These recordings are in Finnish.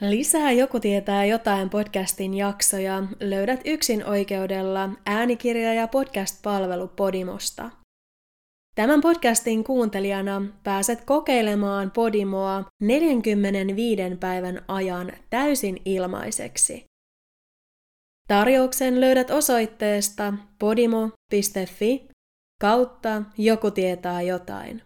Lisää Joku tietää jotain podcastin jaksoja löydät yksin oikeudella äänikirja- ja podcast-palvelu Podimosta. Tämän podcastin kuuntelijana pääset kokeilemaan Podimoa 45 päivän ajan täysin ilmaiseksi. Tarjouksen löydät osoitteesta podimo.fi kautta joku tietää jotain.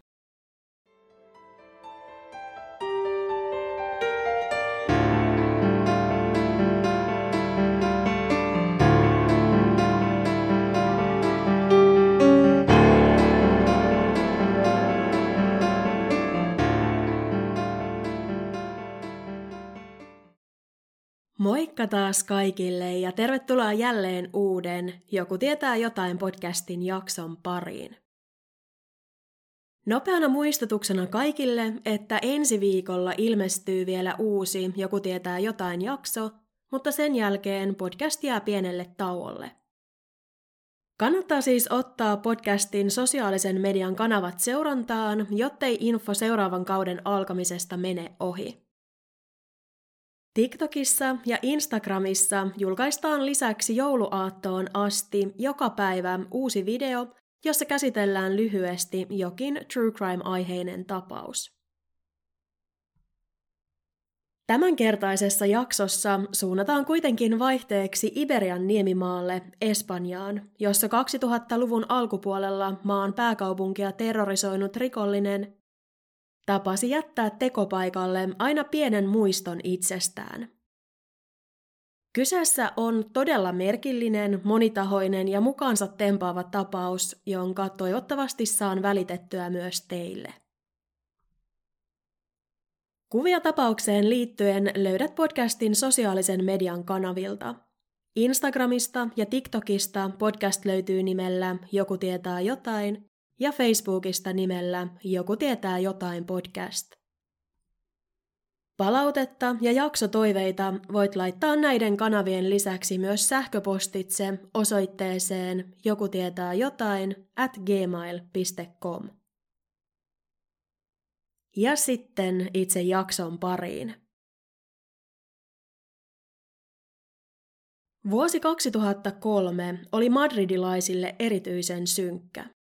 Moikka taas kaikille ja tervetuloa jälleen uuden Joku tietää jotain podcastin jakson pariin. Nopeana muistutuksena kaikille, että ensi viikolla ilmestyy vielä uusi Joku tietää jotain jakso, mutta sen jälkeen podcast jää pienelle tauolle. Kannattaa siis ottaa podcastin sosiaalisen median kanavat seurantaan, jottei info seuraavan kauden alkamisesta mene ohi. TikTokissa ja Instagramissa julkaistaan lisäksi jouluaattoon asti joka päivä uusi video, jossa käsitellään lyhyesti jokin true crime-aiheinen tapaus. Tämänkertaisessa jaksossa suunnataan kuitenkin vaihteeksi Iberian niemimaalle, Espanjaan, jossa 2000-luvun alkupuolella maan pääkaupunkia terrorisoinut rikollinen tapasi jättää tekopaikalle aina pienen muiston itsestään. Kyseessä on todella merkillinen, monitahoinen ja mukaansa tempaava tapaus, jonka toivottavasti saan välitettyä myös teille. Kuvia tapaukseen liittyen löydät podcastin sosiaalisen median kanavilta. Instagramista ja TikTokista podcast löytyy nimellä Joku tietää jotain, ja Facebookista nimellä Joku tietää jotain podcast. Palautetta ja jaksotoiveita voit laittaa näiden kanavien lisäksi myös sähköpostitse osoitteeseen joku tietää jotain at gmail.com. Ja sitten itse jakson pariin. Vuosi 2003 oli madridilaisille erityisen synkkä.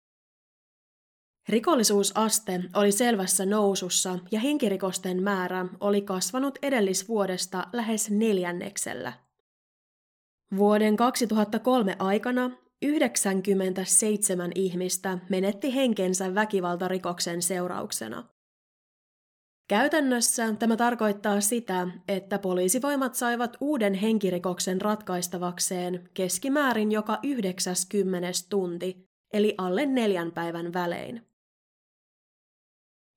Rikollisuusaste oli selvässä nousussa ja henkirikosten määrä oli kasvanut edellisvuodesta lähes neljänneksellä. Vuoden 2003 aikana 97 ihmistä menetti henkensä väkivaltarikoksen seurauksena. Käytännössä tämä tarkoittaa sitä, että poliisivoimat saivat uuden henkirikoksen ratkaistavakseen keskimäärin joka 90 tunti, eli alle neljän päivän välein.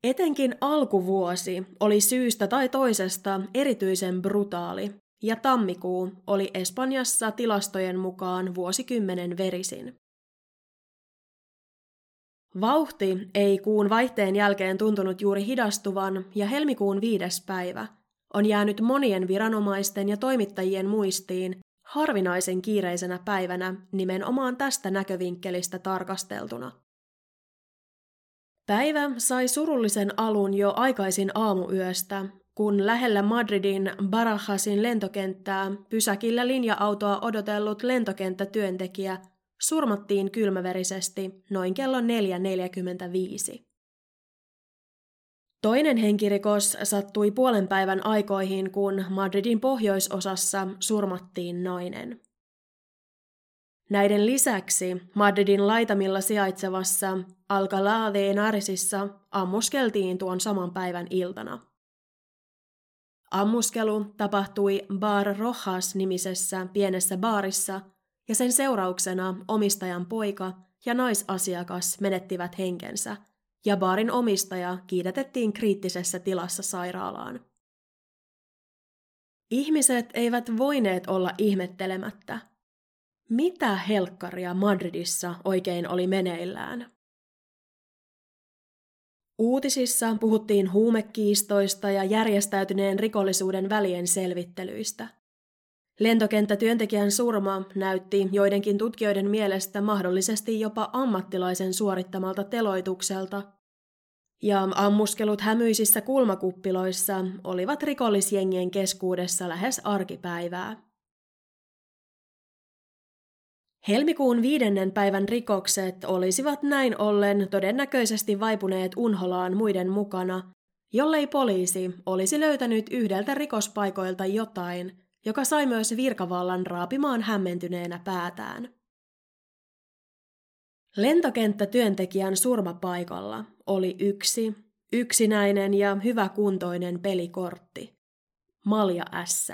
Etenkin alkuvuosi oli syystä tai toisesta erityisen brutaali, ja tammikuu oli Espanjassa tilastojen mukaan vuosikymmenen verisin. Vauhti ei kuun vaihteen jälkeen tuntunut juuri hidastuvan, ja helmikuun viides päivä on jäänyt monien viranomaisten ja toimittajien muistiin harvinaisen kiireisenä päivänä nimenomaan tästä näkövinkkelistä tarkasteltuna. Päivä sai surullisen alun jo aikaisin aamuyöstä, kun lähellä Madridin Barajasin lentokenttää pysäkillä linja-autoa odotellut lentokenttätyöntekijä surmattiin kylmäverisesti noin kello 4.45. Toinen henkirikos sattui puolen päivän aikoihin, kun Madridin pohjoisosassa surmattiin nainen. Näiden lisäksi Madridin laitamilla sijaitsevassa Alcalá de Henaresissa ammuskeltiin tuon saman päivän iltana. Ammuskelu tapahtui Bar Rojas-nimisessä pienessä baarissa ja sen seurauksena omistajan poika ja naisasiakas menettivät henkensä ja baarin omistaja kiidätettiin kriittisessä tilassa sairaalaan. Ihmiset eivät voineet olla ihmettelemättä – mitä helkkaria Madridissa oikein oli meneillään? Uutisissa puhuttiin huumekiistoista ja järjestäytyneen rikollisuuden välien selvittelyistä. Lentokenttätyöntekijän surma näytti joidenkin tutkijoiden mielestä mahdollisesti jopa ammattilaisen suorittamalta teloitukselta, ja ammuskelut hämyisissä kulmakuppiloissa olivat rikollisjengien keskuudessa lähes arkipäivää. Helmikuun viidennen päivän rikokset olisivat näin ollen todennäköisesti vaipuneet unholaan muiden mukana, jollei poliisi olisi löytänyt yhdeltä rikospaikoilta jotain, joka sai myös virkavallan raapimaan hämmentyneenä päätään. Lentokenttätyöntekijän surmapaikalla oli yksi, yksinäinen ja hyväkuntoinen pelikortti. Malja S.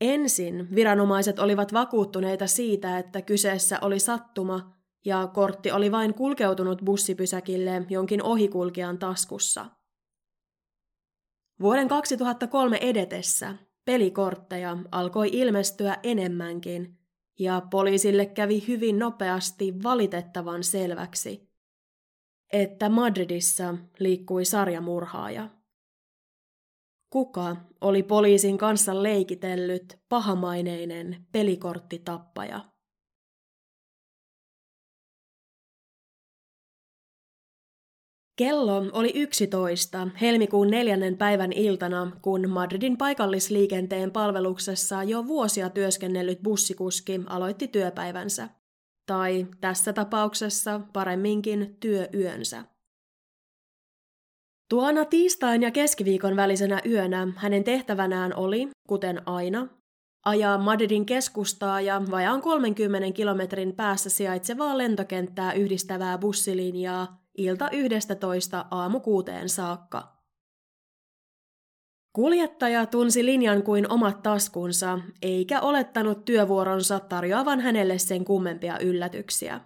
Ensin viranomaiset olivat vakuuttuneita siitä, että kyseessä oli sattuma ja kortti oli vain kulkeutunut bussipysäkille jonkin ohikulkijan taskussa. Vuoden 2003 edetessä pelikortteja alkoi ilmestyä enemmänkin, ja poliisille kävi hyvin nopeasti valitettavan selväksi, että Madridissa liikkui sarjamurhaaja. Kuka oli poliisin kanssa leikitellyt pahamaineinen pelikorttitappaja? Kello oli 11 helmikuun neljännen päivän iltana, kun Madridin paikallisliikenteen palveluksessa jo vuosia työskennellyt bussikuski aloitti työpäivänsä. Tai tässä tapauksessa paremminkin työyönsä. Tuona tiistain ja keskiviikon välisenä yönä hänen tehtävänään oli, kuten aina, ajaa Madridin keskustaa ja vajaan 30 kilometrin päässä sijaitsevaa lentokenttää yhdistävää bussilinjaa ilta 11 aamu kuuteen saakka. Kuljettaja tunsi linjan kuin omat taskunsa, eikä olettanut työvuoronsa tarjoavan hänelle sen kummempia yllätyksiä.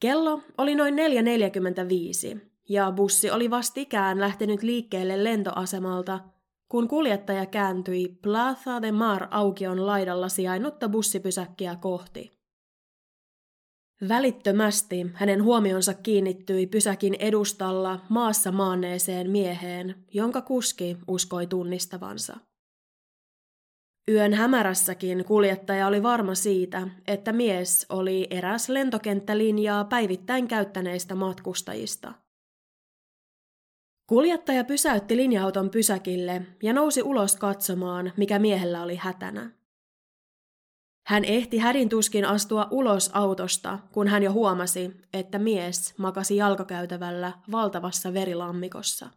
Kello oli noin 4.45 ja bussi oli vastikään lähtenyt liikkeelle lentoasemalta, kun kuljettaja kääntyi Plaza de Mar aukion laidalla sijainnutta bussipysäkkiä kohti. Välittömästi hänen huomionsa kiinnittyi pysäkin edustalla maassa maanneeseen mieheen, jonka kuski uskoi tunnistavansa. Yön hämärässäkin kuljettaja oli varma siitä, että mies oli eräs lentokenttälinjaa päivittäin käyttäneistä matkustajista. Kuljettaja pysäytti linja-auton pysäkille ja nousi ulos katsomaan, mikä miehellä oli hätänä. Hän ehti hädin tuskin astua ulos autosta, kun hän jo huomasi, että mies makasi jalkakäytävällä valtavassa verilammikossa.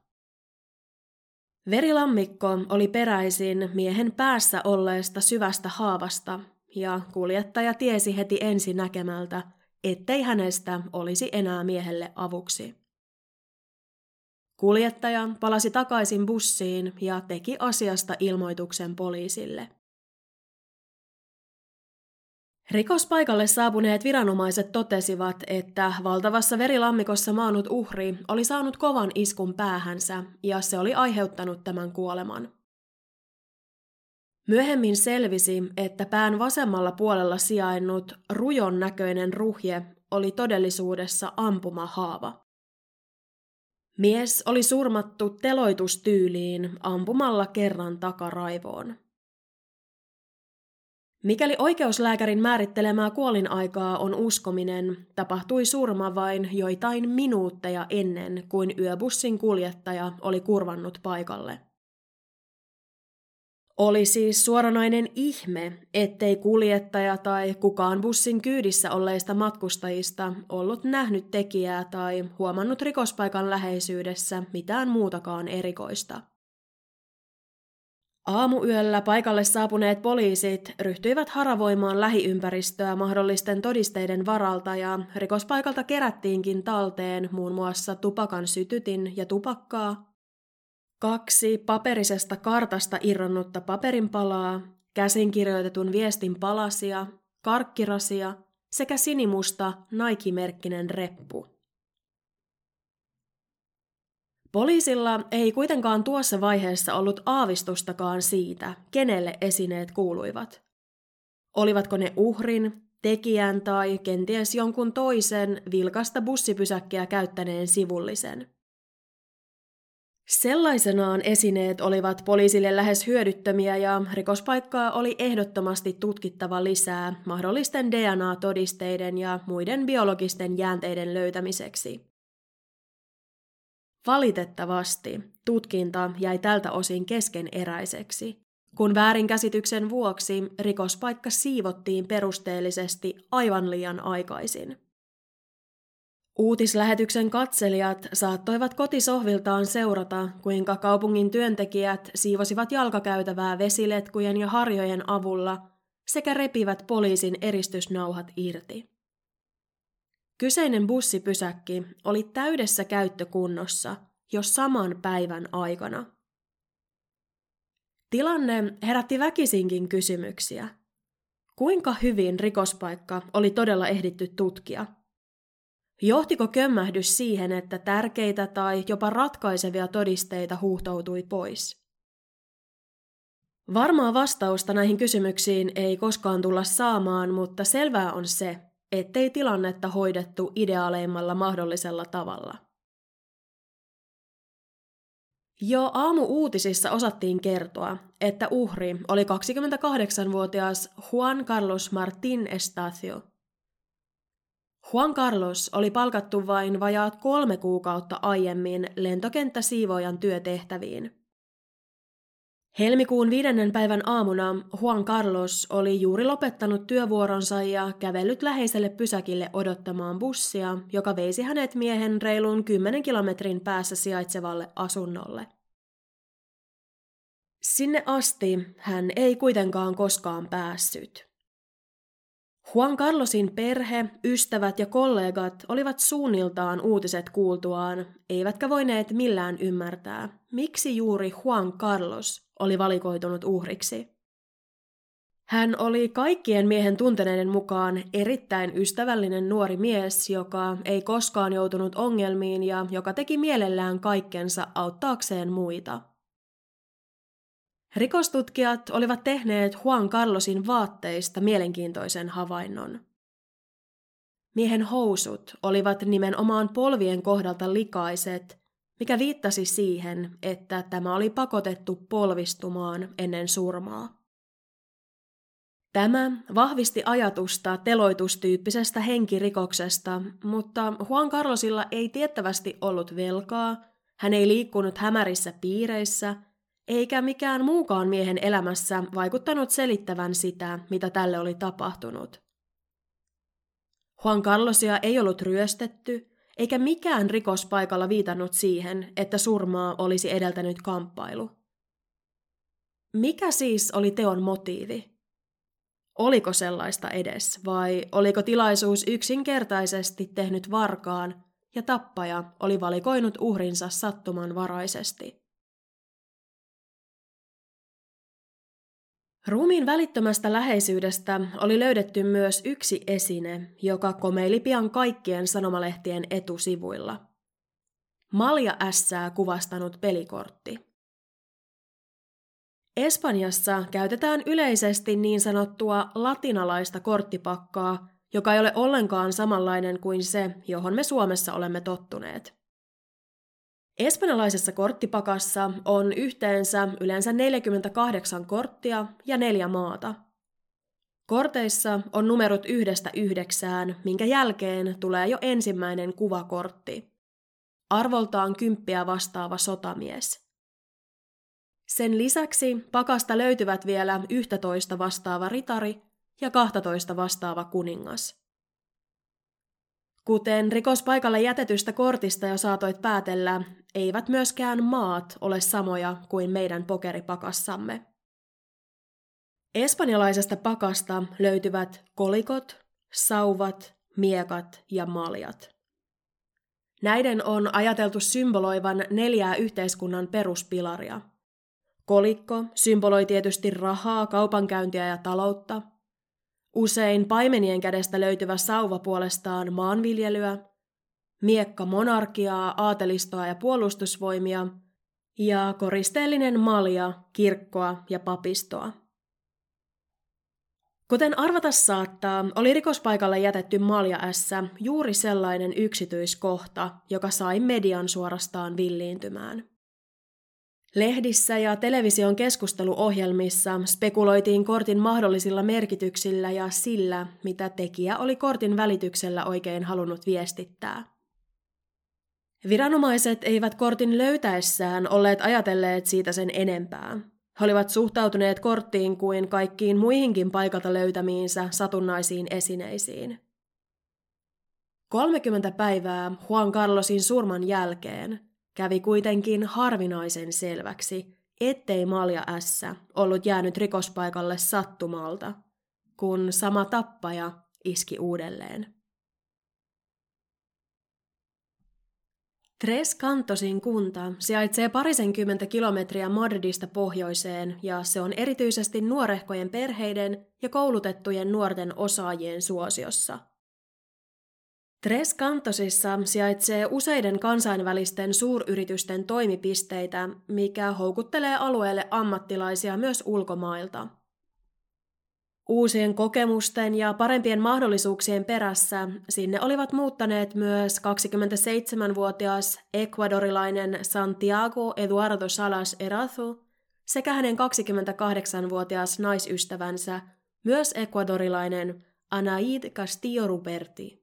Verilammikko oli peräisin miehen päässä olleesta syvästä haavasta, ja kuljettaja tiesi heti ensi näkemältä, ettei hänestä olisi enää miehelle avuksi. Kuljettaja palasi takaisin bussiin ja teki asiasta ilmoituksen poliisille. Rikospaikalle saapuneet viranomaiset totesivat, että valtavassa verilammikossa maanut uhri oli saanut kovan iskun päähänsä ja se oli aiheuttanut tämän kuoleman. Myöhemmin selvisi, että pään vasemmalla puolella sijainnut rujon näköinen ruhje oli todellisuudessa ampumahaava. Mies oli surmattu teloitustyyliin ampumalla kerran takaraivoon. Mikäli oikeuslääkärin määrittelemää kuolinaikaa on uskominen, tapahtui surma vain joitain minuutteja ennen kuin yöbussin kuljettaja oli kurvannut paikalle. Oli siis suoranainen ihme, ettei kuljettaja tai kukaan bussin kyydissä olleista matkustajista ollut nähnyt tekijää tai huomannut rikospaikan läheisyydessä mitään muutakaan erikoista. Aamuyöllä paikalle saapuneet poliisit ryhtyivät haravoimaan lähiympäristöä mahdollisten todisteiden varalta ja rikospaikalta kerättiinkin talteen muun muassa tupakan sytytin ja tupakkaa, kaksi paperisesta kartasta irronnutta paperinpalaa, käsinkirjoitetun viestin palasia, karkkirasia sekä sinimusta Nike-merkkinen reppu. Poliisilla ei kuitenkaan tuossa vaiheessa ollut aavistustakaan siitä, kenelle esineet kuuluivat. Olivatko ne uhrin, tekijän tai kenties jonkun toisen vilkasta bussipysäkkiä käyttäneen sivullisen. Sellaisenaan esineet olivat poliisille lähes hyödyttömiä ja rikospaikkaa oli ehdottomasti tutkittava lisää mahdollisten DNA-todisteiden ja muiden biologisten jäänteiden löytämiseksi. Valitettavasti tutkinta jäi tältä osin keskeneräiseksi, kun väärinkäsityksen vuoksi rikospaikka siivottiin perusteellisesti aivan liian aikaisin. Uutislähetyksen katselijat saattoivat kotisohviltaan seurata, kuinka kaupungin työntekijät siivosivat jalkakäytävää vesiletkujen ja harjojen avulla sekä repivät poliisin eristysnauhat irti. Kyseinen bussipysäkki oli täydessä käyttökunnossa jo saman päivän aikana. Tilanne herätti väkisinkin kysymyksiä. Kuinka hyvin rikospaikka oli todella ehditty tutkia – Johtiko kömmähdys siihen, että tärkeitä tai jopa ratkaisevia todisteita huuhtoutui pois? Varmaa vastausta näihin kysymyksiin ei koskaan tulla saamaan, mutta selvää on se, ettei tilannetta hoidettu ideaaleimmalla mahdollisella tavalla. Jo aamu-uutisissa osattiin kertoa, että uhri oli 28-vuotias Juan Carlos Martín Estacio – Juan Carlos oli palkattu vain vajaat kolme kuukautta aiemmin lentokenttäsiivojan työtehtäviin. Helmikuun viidennen päivän aamuna Juan Carlos oli juuri lopettanut työvuoronsa ja kävellyt läheiselle pysäkille odottamaan bussia, joka veisi hänet miehen reilun 10 kilometrin päässä sijaitsevalle asunnolle. Sinne asti hän ei kuitenkaan koskaan päässyt. Juan Carlosin perhe, ystävät ja kollegat olivat suunniltaan uutiset kuultuaan, eivätkä voineet millään ymmärtää, miksi juuri Juan Carlos oli valikoitunut uhriksi. Hän oli kaikkien miehen tunteneiden mukaan erittäin ystävällinen nuori mies, joka ei koskaan joutunut ongelmiin ja joka teki mielellään kaikkensa auttaakseen muita. Rikostutkijat olivat tehneet Juan Carlosin vaatteista mielenkiintoisen havainnon. Miehen housut olivat nimenomaan polvien kohdalta likaiset, mikä viittasi siihen, että tämä oli pakotettu polvistumaan ennen surmaa. Tämä vahvisti ajatusta teloitustyyppisestä henkirikoksesta, mutta Juan Carlosilla ei tiettävästi ollut velkaa, hän ei liikkunut hämärissä piireissä – eikä mikään muukaan miehen elämässä vaikuttanut selittävän sitä, mitä tälle oli tapahtunut. Juan Carlosia ei ollut ryöstetty, eikä mikään rikospaikalla viitannut siihen, että surmaa olisi edeltänyt kamppailu. Mikä siis oli teon motiivi? Oliko sellaista edes, vai oliko tilaisuus yksinkertaisesti tehnyt varkaan ja tappaja oli valikoinut uhrinsa sattumanvaraisesti? Ruumiin välittömästä läheisyydestä oli löydetty myös yksi esine, joka komeili pian kaikkien sanomalehtien etusivuilla. Malja ässää kuvastanut pelikortti. Espanjassa käytetään yleisesti niin sanottua latinalaista korttipakkaa, joka ei ole ollenkaan samanlainen kuin se, johon me Suomessa olemme tottuneet. Espanjalaisessa korttipakassa on yhteensä yleensä 48 korttia ja neljä maata. Korteissa on numerot yhdestä yhdeksään, minkä jälkeen tulee jo ensimmäinen kuvakortti. Arvoltaan kymppiä vastaava sotamies. Sen lisäksi pakasta löytyvät vielä 11 vastaava ritari ja 12 vastaava kuningas. Kuten rikospaikalle jätetystä kortista jo saatoit päätellä, eivät myöskään maat ole samoja kuin meidän pokeripakassamme. Espanjalaisesta pakasta löytyvät kolikot, sauvat, miekat ja maljat. Näiden on ajateltu symboloivan neljää yhteiskunnan peruspilaria. Kolikko symboloi tietysti rahaa, kaupankäyntiä ja taloutta – Usein paimenien kädestä löytyvä sauva puolestaan maanviljelyä, miekka monarkiaa, aatelistoa ja puolustusvoimia, ja koristeellinen malja, kirkkoa ja papistoa. Kuten arvata saattaa, oli rikospaikalle jätetty malja S juuri sellainen yksityiskohta, joka sai median suorastaan villiintymään. Lehdissä ja television keskusteluohjelmissa spekuloitiin kortin mahdollisilla merkityksillä ja sillä, mitä tekijä oli kortin välityksellä oikein halunnut viestittää. Viranomaiset eivät kortin löytäessään olleet ajatelleet siitä sen enempää. He olivat suhtautuneet korttiin kuin kaikkiin muihinkin paikalta löytämiinsä satunnaisiin esineisiin. 30 päivää Juan Carlosin surman jälkeen kävi kuitenkin harvinaisen selväksi, ettei Malja S. ollut jäänyt rikospaikalle sattumalta, kun sama tappaja iski uudelleen. Tres Cantosin kunta sijaitsee parisenkymmentä kilometriä Madridista pohjoiseen ja se on erityisesti nuorehkojen perheiden ja koulutettujen nuorten osaajien suosiossa. Tres Cantosissa sijaitsee useiden kansainvälisten suuryritysten toimipisteitä, mikä houkuttelee alueelle ammattilaisia myös ulkomailta. Uusien kokemusten ja parempien mahdollisuuksien perässä sinne olivat muuttaneet myös 27-vuotias ekvadorilainen Santiago Eduardo Salas Erazo sekä hänen 28-vuotias naisystävänsä, myös ekvadorilainen Anaid Castillo Ruperti.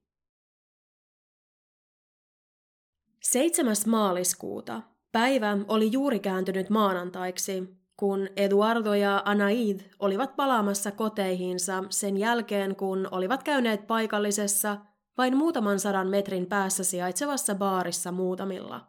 7. maaliskuuta päivä oli juuri kääntynyt maanantaiksi, kun Eduardo ja Anaid olivat palaamassa koteihinsa sen jälkeen, kun olivat käyneet paikallisessa vain muutaman sadan metrin päässä sijaitsevassa baarissa muutamilla.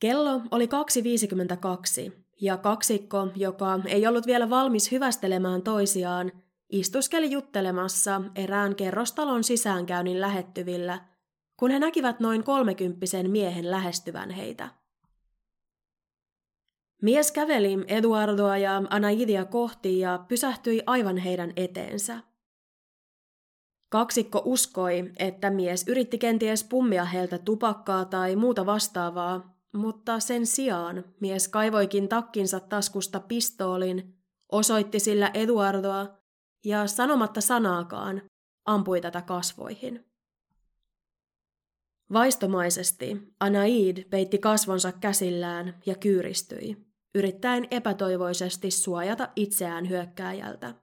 Kello oli 2.52 ja kaksikko, joka ei ollut vielä valmis hyvästelemään toisiaan, istuskeli juttelemassa erään kerrostalon sisäänkäynnin lähettyvillä, kun he näkivät noin kolmekymppisen miehen lähestyvän heitä. Mies käveli Eduardoa ja Anaidia kohti ja pysähtyi aivan heidän eteensä. Kaksikko uskoi, että mies yritti kenties pummia heiltä tupakkaa tai muuta vastaavaa, mutta sen sijaan mies kaivoikin takkinsa taskusta pistoolin, osoitti sillä Eduardoa ja sanomatta sanaakaan ampui tätä kasvoihin. Vaistomaisesti Anaid peitti kasvonsa käsillään ja kyyristyi yrittäen epätoivoisesti suojata itseään hyökkääjältä.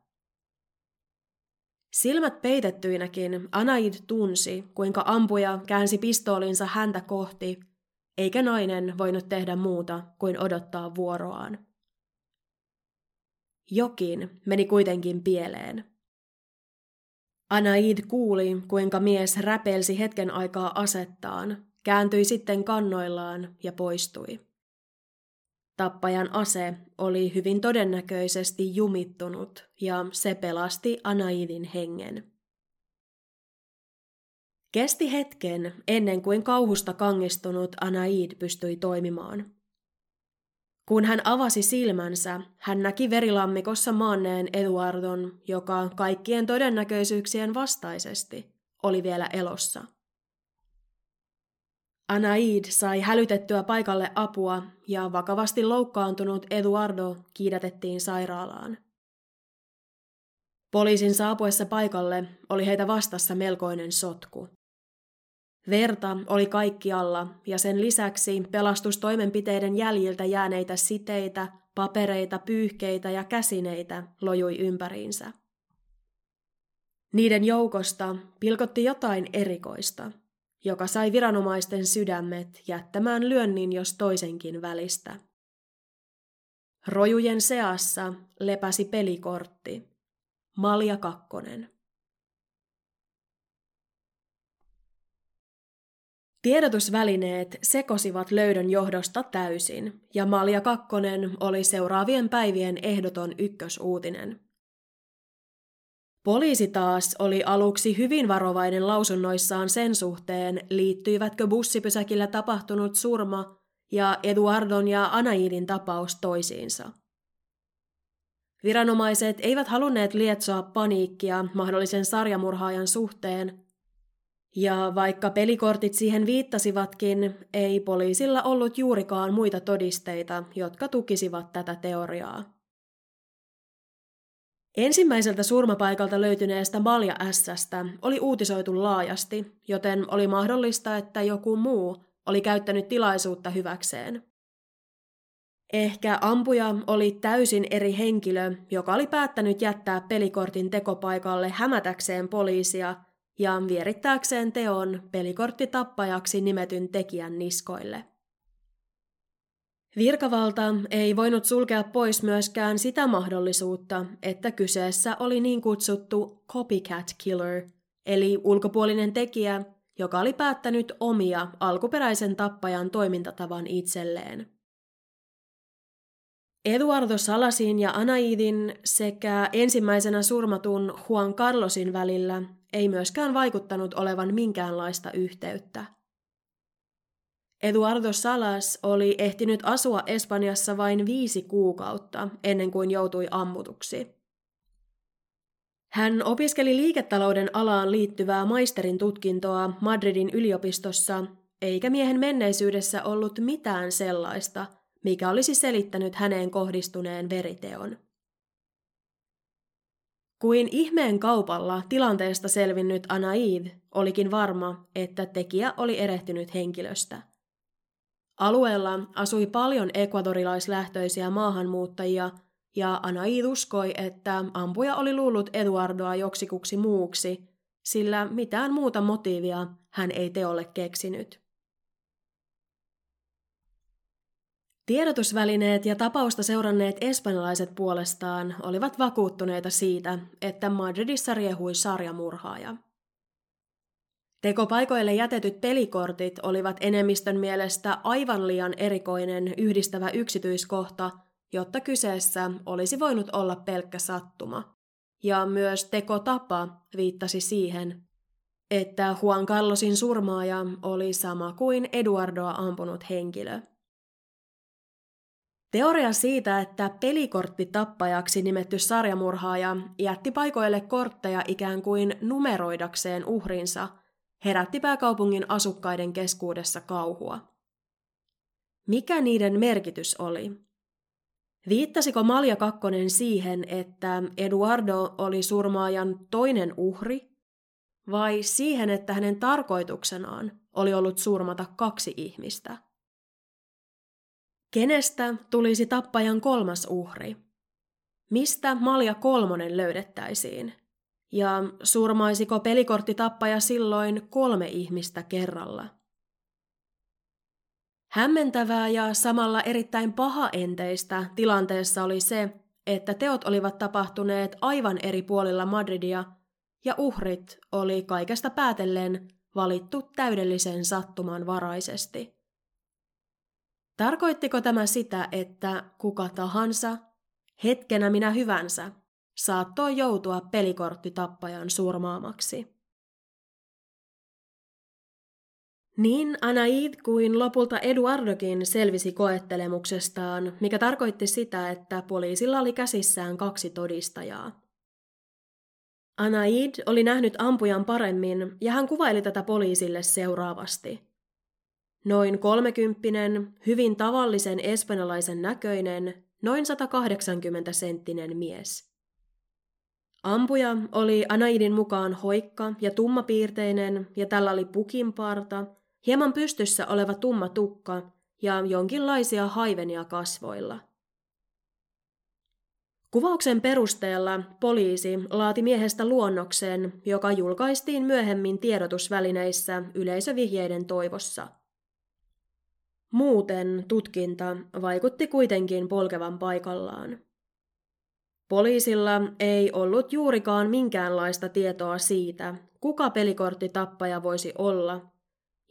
Silmät peitettyinäkin Anaid tunsi, kuinka ampuja käänsi pistoolinsa häntä kohti, eikä nainen voinut tehdä muuta kuin odottaa vuoroaan. Jokin meni kuitenkin pieleen. Anaid kuuli, kuinka mies räpelsi hetken aikaa asettaan, kääntyi sitten kannoillaan ja poistui. Tappajan ase oli hyvin todennäköisesti jumittunut ja se pelasti Anaidin hengen. Kesti hetken ennen kuin kauhusta kangistunut Anaid pystyi toimimaan. Kun hän avasi silmänsä, hän näki verilammikossa maanneen Eduardon, joka kaikkien todennäköisyyksien vastaisesti oli vielä elossa. Anaid sai hälytettyä paikalle apua ja vakavasti loukkaantunut Eduardo kiidätettiin sairaalaan. Poliisin saapuessa paikalle oli heitä vastassa melkoinen sotku. Verta oli kaikkialla ja sen lisäksi pelastustoimenpiteiden jäljiltä jääneitä siteitä, papereita, pyyhkeitä ja käsineitä lojui ympäriinsä. Niiden joukosta pilkotti jotain erikoista – joka sai viranomaisten sydämet jättämään lyönnin jos toisenkin välistä. Rojujen seassa lepäsi pelikortti. Malja Kakkonen. Tiedotusvälineet sekosivat löydön johdosta täysin, ja Malja Kakkonen oli seuraavien päivien ehdoton ykkösuutinen. Poliisi taas oli aluksi hyvin varovainen lausunnoissaan sen suhteen, liittyivätkö bussipysäkillä tapahtunut surma ja Eduardon ja Anaidin tapaus toisiinsa. Viranomaiset eivät halunneet lietsoa paniikkia mahdollisen sarjamurhaajan suhteen, ja vaikka pelikortit siihen viittasivatkin, ei poliisilla ollut juurikaan muita todisteita, jotka tukisivat tätä teoriaa. Ensimmäiseltä surmapaikalta löytyneestä Malja Ässästä oli uutisoitu laajasti, joten oli mahdollista, että joku muu oli käyttänyt tilaisuutta hyväkseen. Ehkä ampuja oli täysin eri henkilö, joka oli päättänyt jättää pelikortin tekopaikalle hämätäkseen poliisia ja vierittääkseen teon pelikorttitappajaksi nimetyn tekijän niskoille. Virkavalta ei voinut sulkea pois myöskään sitä mahdollisuutta, että kyseessä oli niin kutsuttu copycat killer, eli ulkopuolinen tekijä, joka oli päättänyt omia alkuperäisen tappajan toimintatavan itselleen. Eduardo Salasin ja Anaidin sekä ensimmäisenä surmatun Juan Carlosin välillä ei myöskään vaikuttanut olevan minkäänlaista yhteyttä. Eduardo Salas oli ehtinyt asua Espanjassa vain viisi kuukautta ennen kuin joutui ammutuksi. Hän opiskeli liiketalouden alaan liittyvää maisterin tutkintoa Madridin yliopistossa, eikä miehen menneisyydessä ollut mitään sellaista, mikä olisi selittänyt häneen kohdistuneen veriteon. Kuin ihmeen kaupalla tilanteesta selvinnyt Anaid olikin varma, että tekijä oli erehtynyt henkilöstä. Alueella asui paljon ekvadorilaislähtöisiä maahanmuuttajia, ja Anaid uskoi, että ampuja oli luullut Eduardoa joksikuksi muuksi, sillä mitään muuta motiivia hän ei teolle keksinyt. Tiedotusvälineet ja tapausta seuranneet espanjalaiset puolestaan olivat vakuuttuneita siitä, että Madridissa riehui sarjamurhaaja. Tekopaikoille jätetyt pelikortit olivat enemmistön mielestä aivan liian erikoinen yhdistävä yksityiskohta, jotta kyseessä olisi voinut olla pelkkä sattuma. Ja myös tekotapa viittasi siihen, että Juan Carlosin surmaaja oli sama kuin Eduardoa ampunut henkilö. Teoria siitä, että pelikorttitappajaksi nimetty sarjamurhaaja jätti paikoille kortteja ikään kuin numeroidakseen uhrinsa, herätti pääkaupungin asukkaiden keskuudessa kauhua. Mikä niiden merkitys oli? Viittasiko Malja Kakkonen siihen, että Eduardo oli surmaajan toinen uhri, vai siihen, että hänen tarkoituksenaan oli ollut surmata kaksi ihmistä? Kenestä tulisi tappajan kolmas uhri? Mistä Malja kolmonen löydettäisiin? Ja surmaisiko pelikorttitappaja silloin kolme ihmistä kerralla? Hämmentävää ja samalla erittäin pahaenteistä tilanteessa oli se, että teot olivat tapahtuneet aivan eri puolilla Madridia ja uhrit oli kaikesta päätellen valittu täydellisen sattuman varaisesti. Tarkoittiko tämä sitä, että kuka tahansa, hetkenä minä hyvänsä, saattoi joutua pelikorttitappajan surmaamaksi? Niin Anaid kuin lopulta Eduardokin selvisi koettelemuksestaan, mikä tarkoitti sitä, että poliisilla oli käsissään kaksi todistajaa. Anaid oli nähnyt ampujan paremmin ja hän kuvaili tätä poliisille seuraavasti – Noin kolmekymppinen, hyvin tavallisen espanjalaisen näköinen, noin 180-senttinen mies. Ampuja oli Anaidin mukaan hoikka ja tummapiirteinen ja tällä oli pukinparta, hieman pystyssä oleva tumma tukka ja jonkinlaisia haivenia kasvoilla. Kuvauksen perusteella poliisi laati miehestä luonnoksen, joka julkaistiin myöhemmin tiedotusvälineissä yleisövihjeiden toivossa – Muuten tutkinta vaikutti kuitenkin polkevan paikallaan. Poliisilla ei ollut juurikaan minkäänlaista tietoa siitä, kuka pelikorttitappaja voisi olla,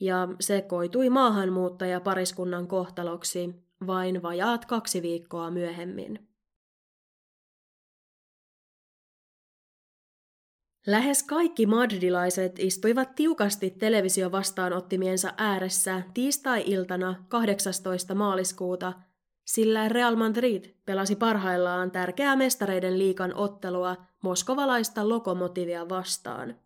ja se koitui maahanmuuttajapariskunnan kohtaloksi vain vajaat kaksi viikkoa myöhemmin. Lähes kaikki madridilaiset istuivat tiukasti televisiovastaanottimiensa ääressä tiistai-iltana 18. maaliskuuta, sillä Real Madrid pelasi parhaillaan tärkeää mestareiden liikan ottelua moskovalaista lokomotivia vastaan.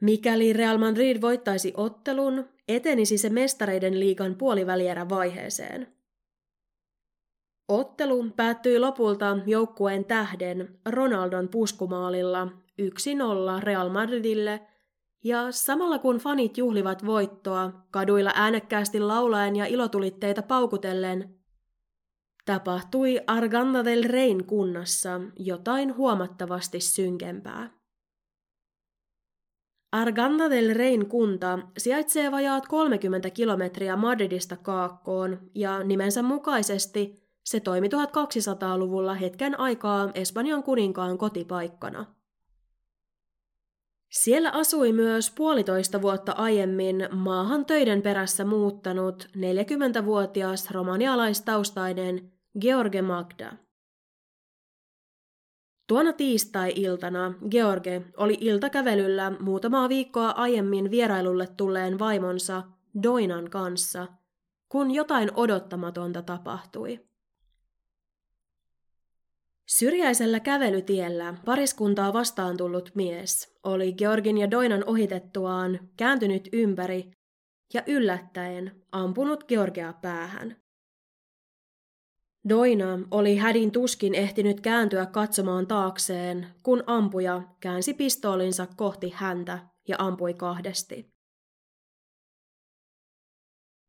Mikäli Real Madrid voittaisi ottelun, etenisi se mestareiden liikan puolivälierä vaiheeseen – Ottelu päättyi lopulta joukkueen tähden Ronaldon puskumaalilla 1-0 Real Madridille, ja samalla kun fanit juhlivat voittoa, kaduilla äänekkäästi laulaen ja ilotulitteita paukutellen, tapahtui Arganda del Rein, kunnassa jotain huomattavasti synkempää. Arganda del Rein kunta sijaitsee vajaat 30 kilometriä Madridista kaakkoon ja nimensä mukaisesti se toimi 1200-luvulla hetken aikaa Espanjan kuninkaan kotipaikkana. Siellä asui myös puolitoista vuotta aiemmin maahan töiden perässä muuttanut 40-vuotias romanialaistaustainen George Magda. Tuona tiistai-iltana George oli iltakävelyllä muutamaa viikkoa aiemmin vierailulle tulleen vaimonsa Doinan kanssa, kun jotain odottamatonta tapahtui. Syrjäisellä kävelytiellä pariskuntaa vastaan tullut mies oli Georgin ja Doinan ohitettuaan kääntynyt ympäri ja yllättäen ampunut Georgia päähän. Doina oli hädin tuskin ehtinyt kääntyä katsomaan taakseen, kun ampuja käänsi pistoolinsa kohti häntä ja ampui kahdesti.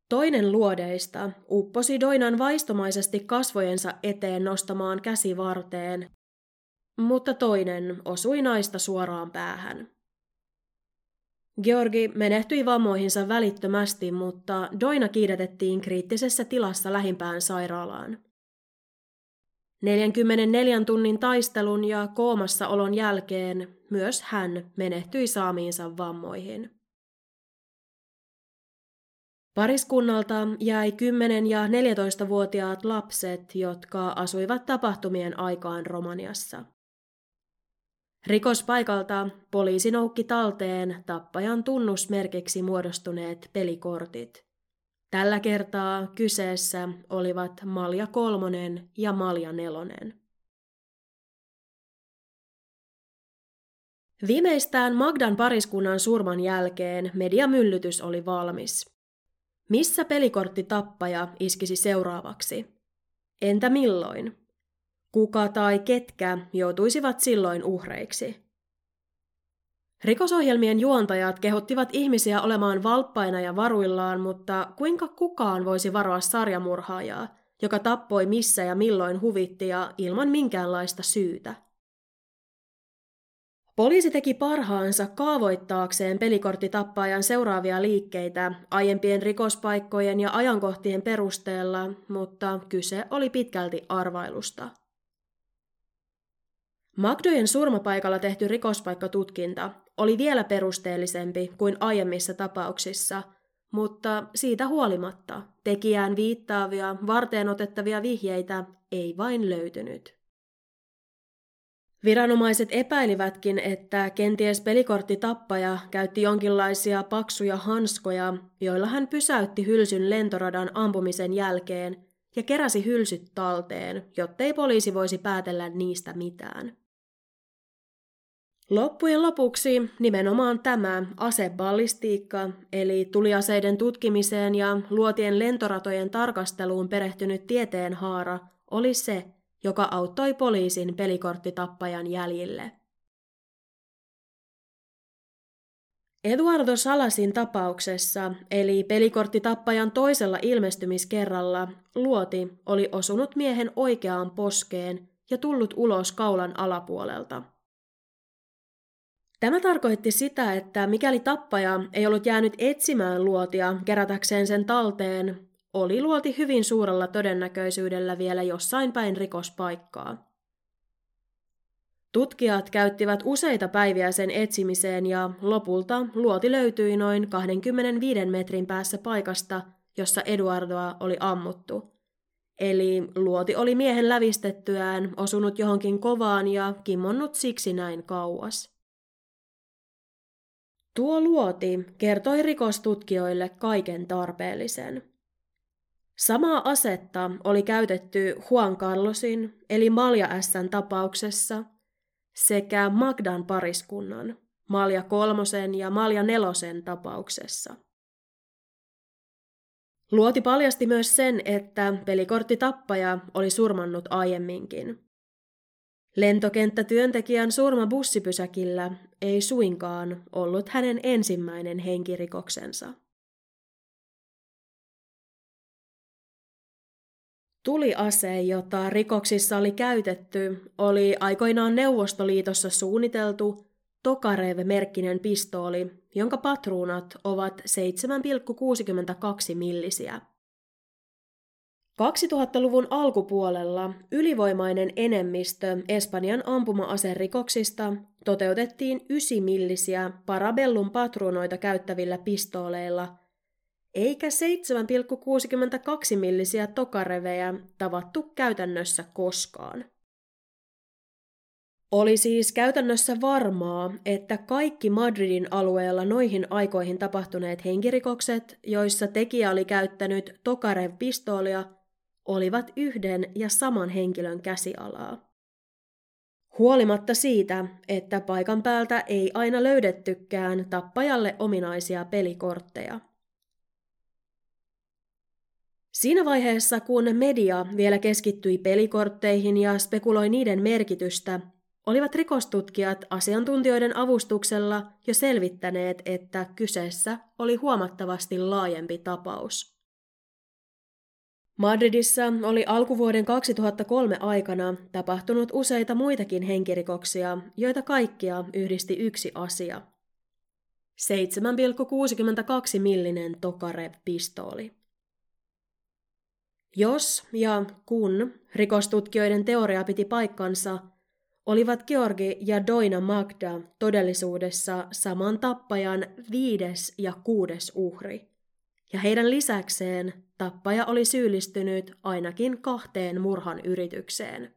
Toinen luodeista upposi Doinan vaistomaisesti kasvojensa eteen nostamaan käsi varteen, mutta toinen osui naista suoraan päähän. Georgi menehtyi vammoihinsa välittömästi, mutta Doina kiidätettiin kriittisessä tilassa lähimpään sairaalaan. 44 tunnin taistelun ja koomassaolon jälkeen myös hän menehtyi saamiinsa vammoihin. Pariskunnalta jäi 10- ja 14-vuotiaat lapset, jotka asuivat tapahtumien aikaan Romaniassa. Rikospaikalta poliisi noukki talteen tappajan tunnusmerkiksi muodostuneet pelikortit. Tällä kertaa kyseessä olivat Malja kolmonen ja Malja nelonen. Viimeistään Magdan pariskunnan surman jälkeen mediamyllytys oli valmis. Missä pelikorttitappaja iskisi seuraavaksi? Entä milloin? Kuka tai ketkä joutuisivat silloin uhreiksi? Rikosohjelmien juontajat kehottivat ihmisiä olemaan valppaina ja varuillaan, mutta kuinka kukaan voisi varoa sarjamurhaajaa, joka tappoi missä ja milloin huvitti ja ilman minkäänlaista syytä? Poliisi teki parhaansa kaavoittaakseen pelikorttitappaajan seuraavia liikkeitä aiempien rikospaikkojen ja ajankohtien perusteella, mutta kyse oli pitkälti arvailusta. Magdojen surmapaikalla tehty rikospaikkatutkinta oli vielä perusteellisempi kuin aiemmissa tapauksissa, mutta siitä huolimatta tekijään viittaavia, varteen otettavia vihjeitä ei vain löytynyt. Viranomaiset epäilivätkin, että kenties pelikorttitappaja käytti jonkinlaisia paksuja hanskoja, joilla hän pysäytti hylsyn lentoradan ampumisen jälkeen ja keräsi hylsyt talteen, jottei poliisi voisi päätellä niistä mitään. Loppujen lopuksi nimenomaan tämä aseballistiikka, eli tuliaseiden tutkimiseen ja luotien lentoratojen tarkasteluun perehtynyt tieteenhaara, oli se, joka auttoi poliisin pelikorttitappajan jäljille. Eduardo Salasin tapauksessa, eli pelikorttitappajan toisella ilmestymiskerralla, luoti oli osunut miehen oikeaan poskeen ja tullut ulos kaulan alapuolelta. Tämä tarkoitti sitä, että mikäli tappaja ei ollut jäänyt etsimään luotia kerätäkseen sen talteen, oli luoti hyvin suurella todennäköisyydellä vielä jossain päin rikospaikkaa. Tutkijat käyttivät useita päiviä sen etsimiseen ja lopulta luoti löytyi noin 25 metrin päässä paikasta, jossa Eduardoa oli ammuttu. Eli luoti oli miehen lävistettyään osunut johonkin kovaan ja kimmonnut siksi näin kauas. Tuo luoti kertoi rikostutkijoille kaiken tarpeellisen. Samaa asetta oli käytetty Juan Carlosin eli Malja S:n tapauksessa sekä Magdan pariskunnan Malja kolmosen ja Malja nelosen tapauksessa. Luoti paljasti myös sen, että pelikorttitappaja oli surmannut aiemminkin. Lentokenttätyöntekijän surma bussipysäkillä ei suinkaan ollut hänen ensimmäinen henkirikoksensa. Tuliase, jota rikoksissa oli käytetty, oli aikoinaan Neuvostoliitossa suunniteltu, Tokarev-merkkinen pistooli, jonka patruunat ovat 7,62 millisiä. 2000-luvun alkupuolella ylivoimainen enemmistö Espanjan ampuma-aserikoksista toteutettiin 9-millisiä parabellum patruunoita käyttävillä pistooleilla, eikä 7,62 millisiä tokarevejä tavattu käytännössä koskaan. Oli siis käytännössä varmaa, että kaikki Madridin alueella noihin aikoihin tapahtuneet henkirikokset, joissa tekijä oli käyttänyt Tokarev-pistoolia, olivat yhden ja saman henkilön käsialaa. Huolimatta siitä, että paikan päältä ei aina löydettykään tappajalle ominaisia pelikortteja. Siinä vaiheessa, kun media vielä keskittyi pelikortteihin ja spekuloi niiden merkitystä, olivat rikostutkijat asiantuntijoiden avustuksella jo selvittäneet, että kyseessä oli huomattavasti laajempi tapaus. Madridissa oli alkuvuoden 2003 aikana tapahtunut useita muitakin henkirikoksia, joita kaikkia yhdisti yksi asia. 7,62 millinen Tokarev-pistooli. Jos ja kun rikostutkijoiden teoria piti paikkansa, olivat Georgi ja Doina Magda todellisuudessa saman tappajan viides ja kuudes uhri. Ja heidän lisäkseen tappaja oli syyllistynyt ainakin kahteen murhan yritykseen.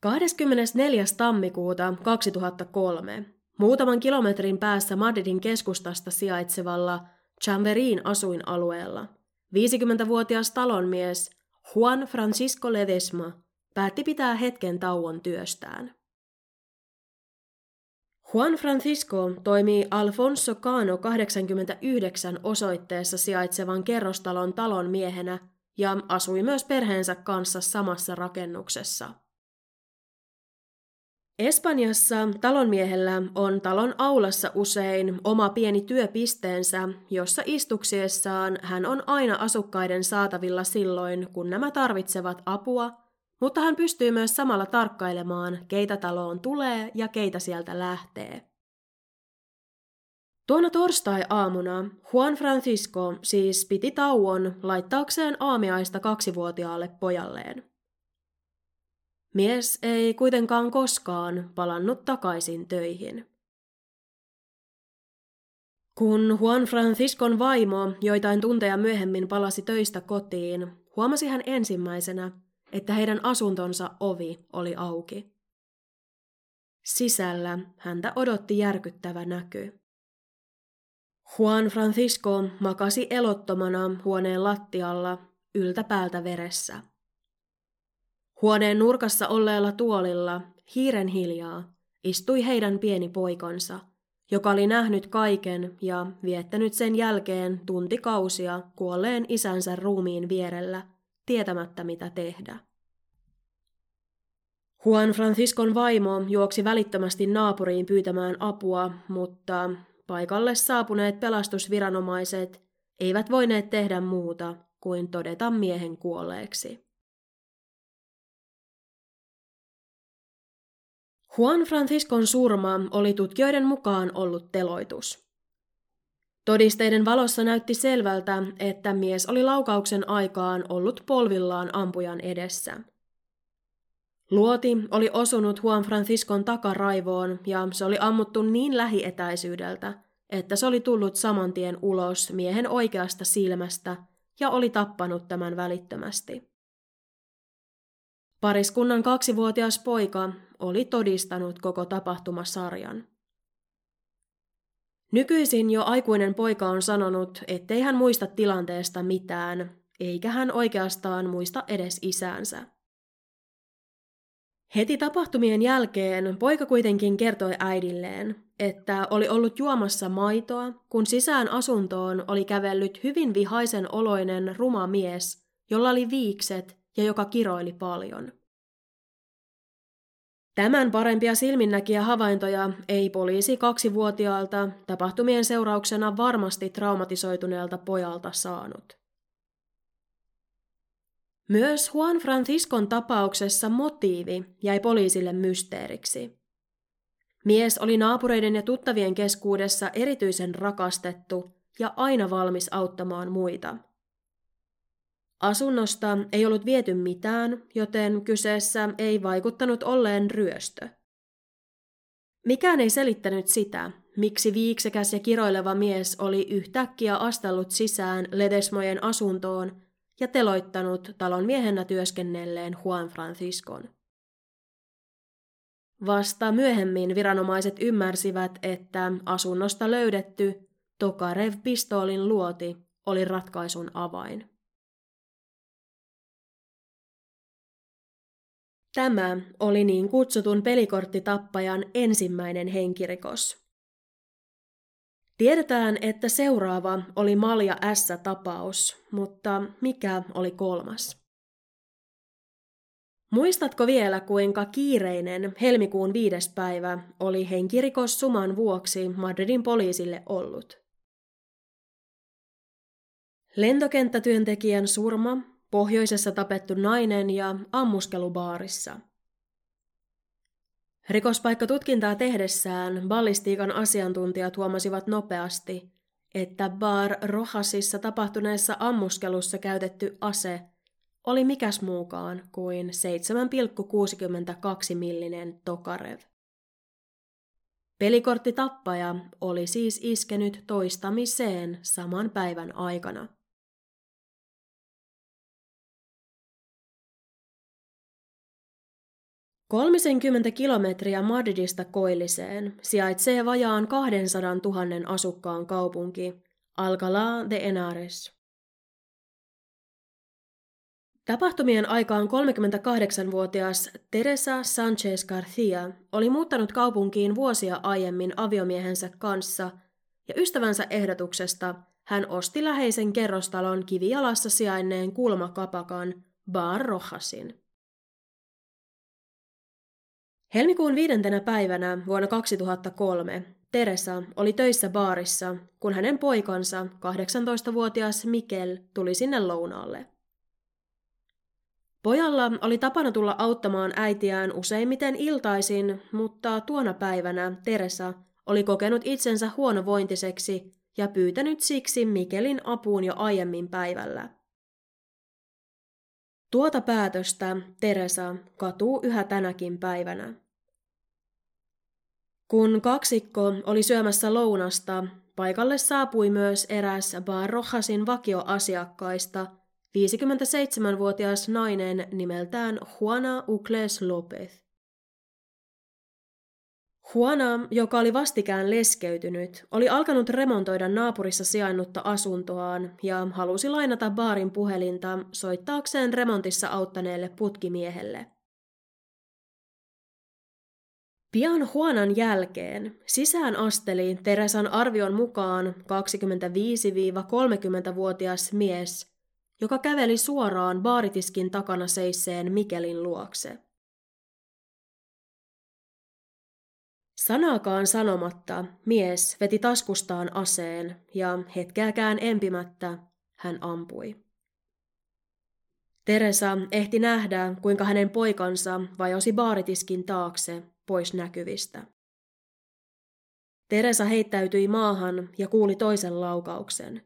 24. tammikuuta 2003 muutaman kilometrin päässä Madridin keskustasta sijaitsevalla Chamberin asuinalueella 50-vuotias talonmies Juan Francisco Ledesma päätti pitää hetken tauon työstään. Juan Francisco toimii Alfonso Cano 89 osoitteessa sijaitsevan kerrostalon talon miehenä ja asui myös perheensä kanssa samassa rakennuksessa. Espanjassa talonmiehellä on talon aulassa usein oma pieni työpisteensä, jossa istuksiessaan hän on aina asukkaiden saatavilla silloin, kun nämä tarvitsevat apua, mutta hän pystyy myös samalla tarkkailemaan, keitä taloon tulee ja keitä sieltä lähtee. Tuona torstai-aamuna Juan Francisco siis piti tauon laittaakseen aamiaista kaksivuotiaalle pojalleen. Mies ei kuitenkaan koskaan palannut takaisin töihin. Kun Juan Franciscon vaimo joitain tunteja myöhemmin palasi töistä kotiin, huomasi hän ensimmäisenä, että heidän asuntonsa ovi oli auki. Sisällä häntä odotti järkyttävä näky. Juan Francisco makasi elottomana huoneen lattialla yltäpäältä veressä. Huoneen nurkassa olleella tuolilla, hiiren hiljaa, istui heidän pieni poikansa, joka oli nähnyt kaiken ja viettänyt sen jälkeen tuntikausia kuolleen isänsä ruumiin vierellä, tietämättä mitä tehdä. Juan Franciscon vaimo juoksi välittömästi naapuriin pyytämään apua, mutta paikalle saapuneet pelastusviranomaiset eivät voineet tehdä muuta kuin todeta miehen kuolleeksi. Juan Franciscon surma oli tutkijoiden mukaan ollut teloitus. Todisteiden valossa näytti selvältä, että mies oli laukauksen aikaan ollut polvillaan ampujan edessä. Luoti oli osunut Juan Franciscon takaraivoon ja se oli ammuttu niin lähietäisyydeltä, että se oli tullut saman tien ulos miehen oikeasta silmästä ja oli tappanut tämän välittömästi. Pariskunnan kaksivuotias poika oli todistanut koko tapahtumasarjan. Nykyisin jo aikuinen poika on sanonut, ettei hän muista tilanteesta mitään, eikä hän oikeastaan muista edes isäänsä. Heti tapahtumien jälkeen poika kuitenkin kertoi äidilleen, että oli ollut juomassa maitoa, kun sisään asuntoon oli kävellyt hyvin vihaisen oloinen ruma mies, jolla oli viikset ja joka kiroili paljon. Tämän parempia silminnäkiä havaintoja ei poliisi kaksivuotiaalta tapahtumien seurauksena varmasti traumatisoituneelta pojalta saanut. Myös Juan Franciscon tapauksessa motiivi jäi poliisille mysteeriksi. Mies oli naapureiden ja tuttavien keskuudessa erityisen rakastettu ja aina valmis auttamaan muita. Asunnosta ei ollut viety mitään, joten kyseessä ei vaikuttanut olleen ryöstö. Mikään ei selittänyt sitä, miksi viiksekäs ja kiroileva mies oli yhtäkkiä astellut sisään Ledesmojen asuntoon ja teloittanut talon miehenä työskennelleen Juan Franciscon. Vasta myöhemmin viranomaiset ymmärsivät, että asunnosta löydetty Tokarev-pistoolin luoti oli ratkaisun avain. Tämä oli niin kutsutun pelikorttitappajan ensimmäinen henkirikos. Tiedetään, että seuraava oli Malja S-tapaus, mutta mikä oli kolmas? Muistatko vielä, kuinka kiireinen helmikuun viides päivä oli henkirikos suman vuoksi Madridin poliisille ollut? Lentokenttätyöntekijän surma, pohjoisessa tapettu nainen ja ammuskelubaarissa – Rikospaikkatutkintaa tehdessään ballistiikan asiantuntijat huomasivat nopeasti, että Bar Rojasissa tapahtuneessa ammuskelussa käytetty ase oli mikäs muukaan kuin 7,62 millinen Tokarev. Pelikorttitappaja oli siis iskenyt toistamiseen saman päivän aikana. 30 kilometriä Madridista koilliseen sijaitsee vajaan 200 000 asukkaan kaupunki Alcalá de Henares. Tapahtumien aikaan 38-vuotias Teresa Sanchez Garcia oli muuttanut kaupunkiin vuosia aiemmin aviomiehensä kanssa ja ystävänsä ehdotuksesta hän osti läheisen kerrostalon kivijalassa sijainneen kulmakapakan Bar Rojasin. Helmikuun viidentenä päivänä vuonna 2003 Teresa oli töissä baarissa, kun hänen poikansa, 18-vuotias Mikel, tuli sinne lounaalle. Pojalla oli tapana tulla auttamaan äitiään useimmiten iltaisin, mutta tuona päivänä Teresa oli kokenut itsensä huonovointiseksi ja pyytänyt siksi Mikelin apuun jo aiemmin päivällä. Tuota päätöstä Teresa katuu yhä tänäkin päivänä. Kun kaksikko oli syömässä lounasta, paikalle saapui myös eräs Bar Rojasin vakioasiakkaista, 57-vuotias nainen nimeltään Juana Ucles Lopez. Juana, joka oli vastikään leskeytynyt, oli alkanut remontoida naapurissa sijainnutta asuntoaan ja halusi lainata baarin puhelinta soittaakseen remontissa auttaneelle putkimiehelle. Pian Huonan jälkeen sisään asteli Teresan arvion mukaan 25-30-vuotias mies, joka käveli suoraan baaritiskin takana seisseen Mikelin luokse. Sanaakaan sanomatta mies veti taskustaan aseen ja hetkeäkään empimättä hän ampui. Teresa ehti nähdä, kuinka hänen poikansa vajosi baaritiskin taakse pois näkyvistä. Teresa heittäytyi maahan ja kuuli toisen laukauksen.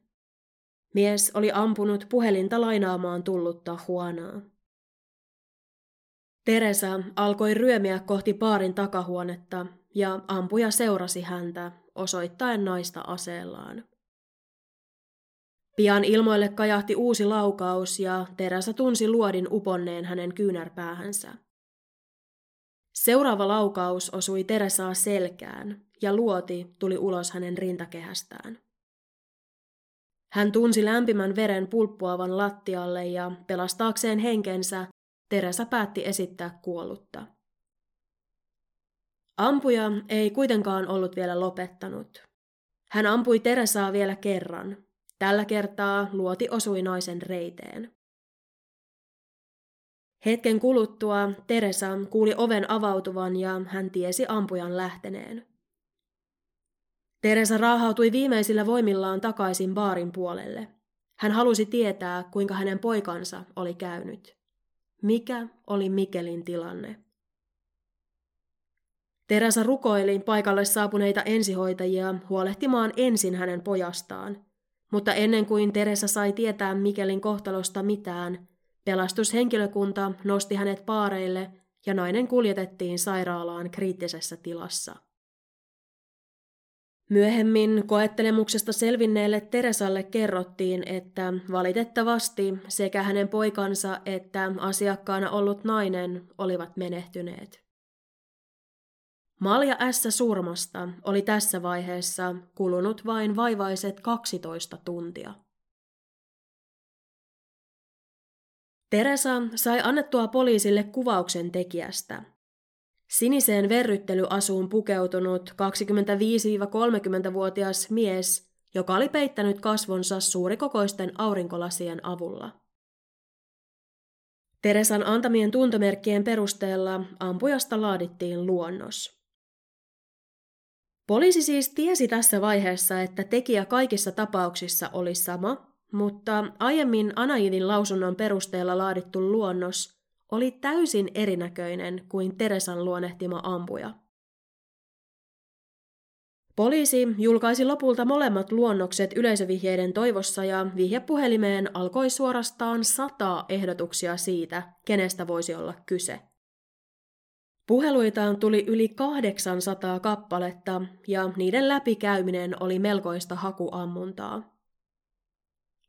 Mies oli ampunut puhelinta lainaamaan tullutta huonaa. Teresa alkoi ryömiä kohti baarin takahuonetta ja ampuja seurasi häntä osoittaen naista aseellaan. Pian ilmoille kajahti uusi laukaus ja Teresa tunsi luodin uponneen hänen kyynärpäähänsä. Seuraava laukaus osui Teresaa selkään ja luoti tuli ulos hänen rintakehästään. Hän tunsi lämpimän veren pulppuavan lattialle ja pelastaakseen henkensä Teresa päätti esittää kuollutta. Ampuja ei kuitenkaan ollut vielä lopettanut. Hän ampui Teresaa vielä kerran. Tällä kertaa luoti osui naisen reiteen. Hetken kuluttua Teresa kuuli oven avautuvan ja hän tiesi ampujan lähteneen. Teresa raahautui viimeisillä voimillaan takaisin baarin puolelle. Hän halusi tietää, kuinka hänen poikansa oli käynyt. Mikä oli Mikelin tilanne? Teresa rukoili paikalle saapuneita ensihoitajia huolehtimaan ensin hänen pojastaan. Mutta ennen kuin Teresa sai tietää Mikelin kohtalosta mitään, pelastushenkilökunta nosti hänet paareille ja nainen kuljetettiin sairaalaan kriittisessä tilassa. Myöhemmin koettelemuksesta selvinneelle Teresalle kerrottiin, että valitettavasti sekä hänen poikansa että asiakkaana ollut nainen olivat menehtyneet. Malja S. surmasta oli tässä vaiheessa kulunut vain vaivaiset 12 tuntia. Teresa sai annettua poliisille kuvauksen tekijästä. Siniseen verryttelyasuun pukeutunut 25-30-vuotias mies, joka oli peittänyt kasvonsa suurikokoisten aurinkolasien avulla. Teresan antamien tuntomerkkien perusteella ampujasta laadittiin luonnos. Poliisi siis tiesi tässä vaiheessa, että tekijä kaikissa tapauksissa oli sama, mutta aiemmin Anaidin lausunnon perusteella laadittu luonnos oli täysin erinäköinen kuin Teresan luonnehtima ampuja. Poliisi julkaisi lopulta molemmat luonnokset yleisövihjeiden toivossa ja vihjepuhelimeen alkoi suorastaan sataa ehdotuksia siitä, kenestä voisi olla kyse. Puheluitaan tuli yli 800 kappaletta ja niiden läpikäyminen oli melkoista hakuammuntaa.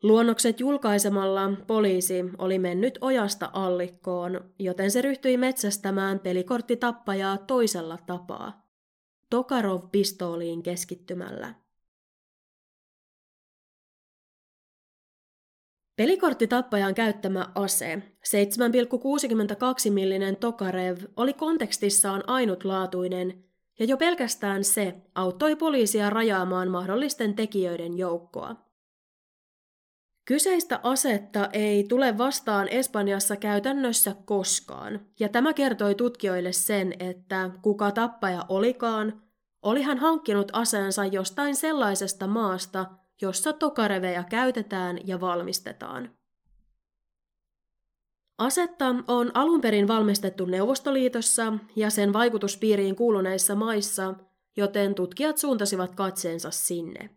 Luonnokset julkaisemalla poliisi oli mennyt ojasta allikkoon, joten se ryhtyi metsästämään pelikorttitappajaa toisella tapaa. Tokarov-pistooliin keskittymällä. Pelikorttitappajan käyttämä ase, 7,62 millinen Tokarev, oli kontekstissaan ainutlaatuinen, ja jo pelkästään se auttoi poliisia rajaamaan mahdollisten tekijöiden joukkoa. Kyseistä asetta ei tule vastaan Espanjassa käytännössä koskaan, ja tämä kertoi tutkijoille sen, että kuka tappaja olikaan, oli hän hankkinut aseensa jostain sellaisesta maasta, jossa tokareveja käytetään ja valmistetaan. Asetta on alun perin valmistettu Neuvostoliitossa ja sen vaikutuspiiriin kuuluneissa maissa, joten tutkijat suuntasivat katseensa sinne.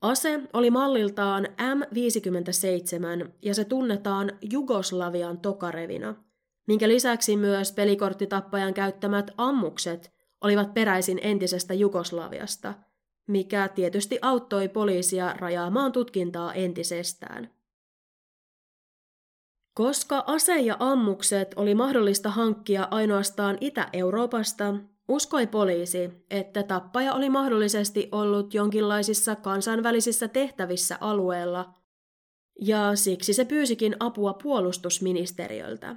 Ase oli malliltaan M57 ja se tunnetaan Jugoslavian tokarevina, minkä lisäksi myös pelikorttitappajan käyttämät ammukset olivat peräisin entisestä Jugoslaviasta – mikä tietysti auttoi poliisia rajaamaan tutkintaa entisestään. Koska ase ja ammukset oli mahdollista hankkia ainoastaan Itä-Euroopasta, uskoi poliisi, että tappaja oli mahdollisesti ollut jonkinlaisissa kansainvälisissä tehtävissä alueella, ja siksi se pyysikin apua puolustusministeriöltä.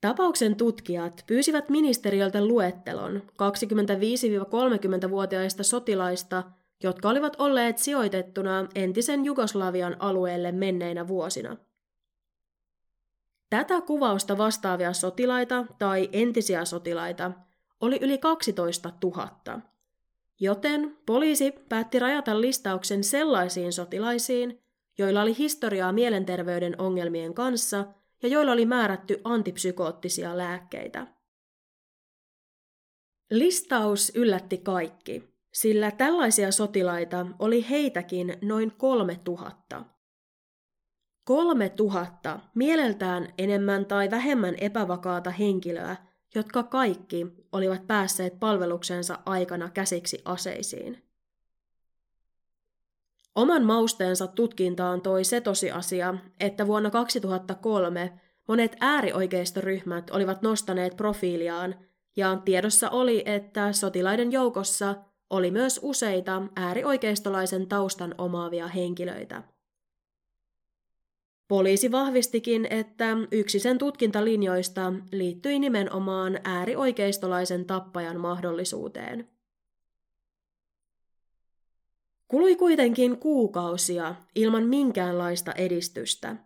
Tapauksen tutkijat pyysivät ministeriöltä luettelon 25-30-vuotiaista sotilaista, jotka olivat olleet sijoitettuna entisen Jugoslavian alueelle menneinä vuosina. Tätä kuvausta vastaavia sotilaita tai entisiä sotilaita oli yli 12 000, joten poliisi päätti rajata listauksen sellaisiin sotilaisiin, joilla oli historiaa mielenterveyden ongelmien kanssa – ja joilla oli määrätty antipsykoottisia lääkkeitä. Listaus yllätti kaikki, sillä tällaisia sotilaita oli heitäkin noin kolme tuhatta. Kolme tuhatta mieleltään enemmän tai vähemmän epävakaata henkilöä, jotka kaikki olivat päässeet palveluksensa aikana käsiksi aseisiin. Oman mausteensa tutkintaan toi se tosiasia, että vuonna 2003 monet äärioikeistoryhmät olivat nostaneet profiiliaan, ja tiedossa oli, että sotilaiden joukossa oli myös useita äärioikeistolaisen taustan omaavia henkilöitä. Poliisi vahvistikin, että yksi sen tutkintalinjoista liittyi nimenomaan äärioikeistolaisen tappajan mahdollisuuteen. Kului kuitenkin kuukausia ilman minkäänlaista edistystä.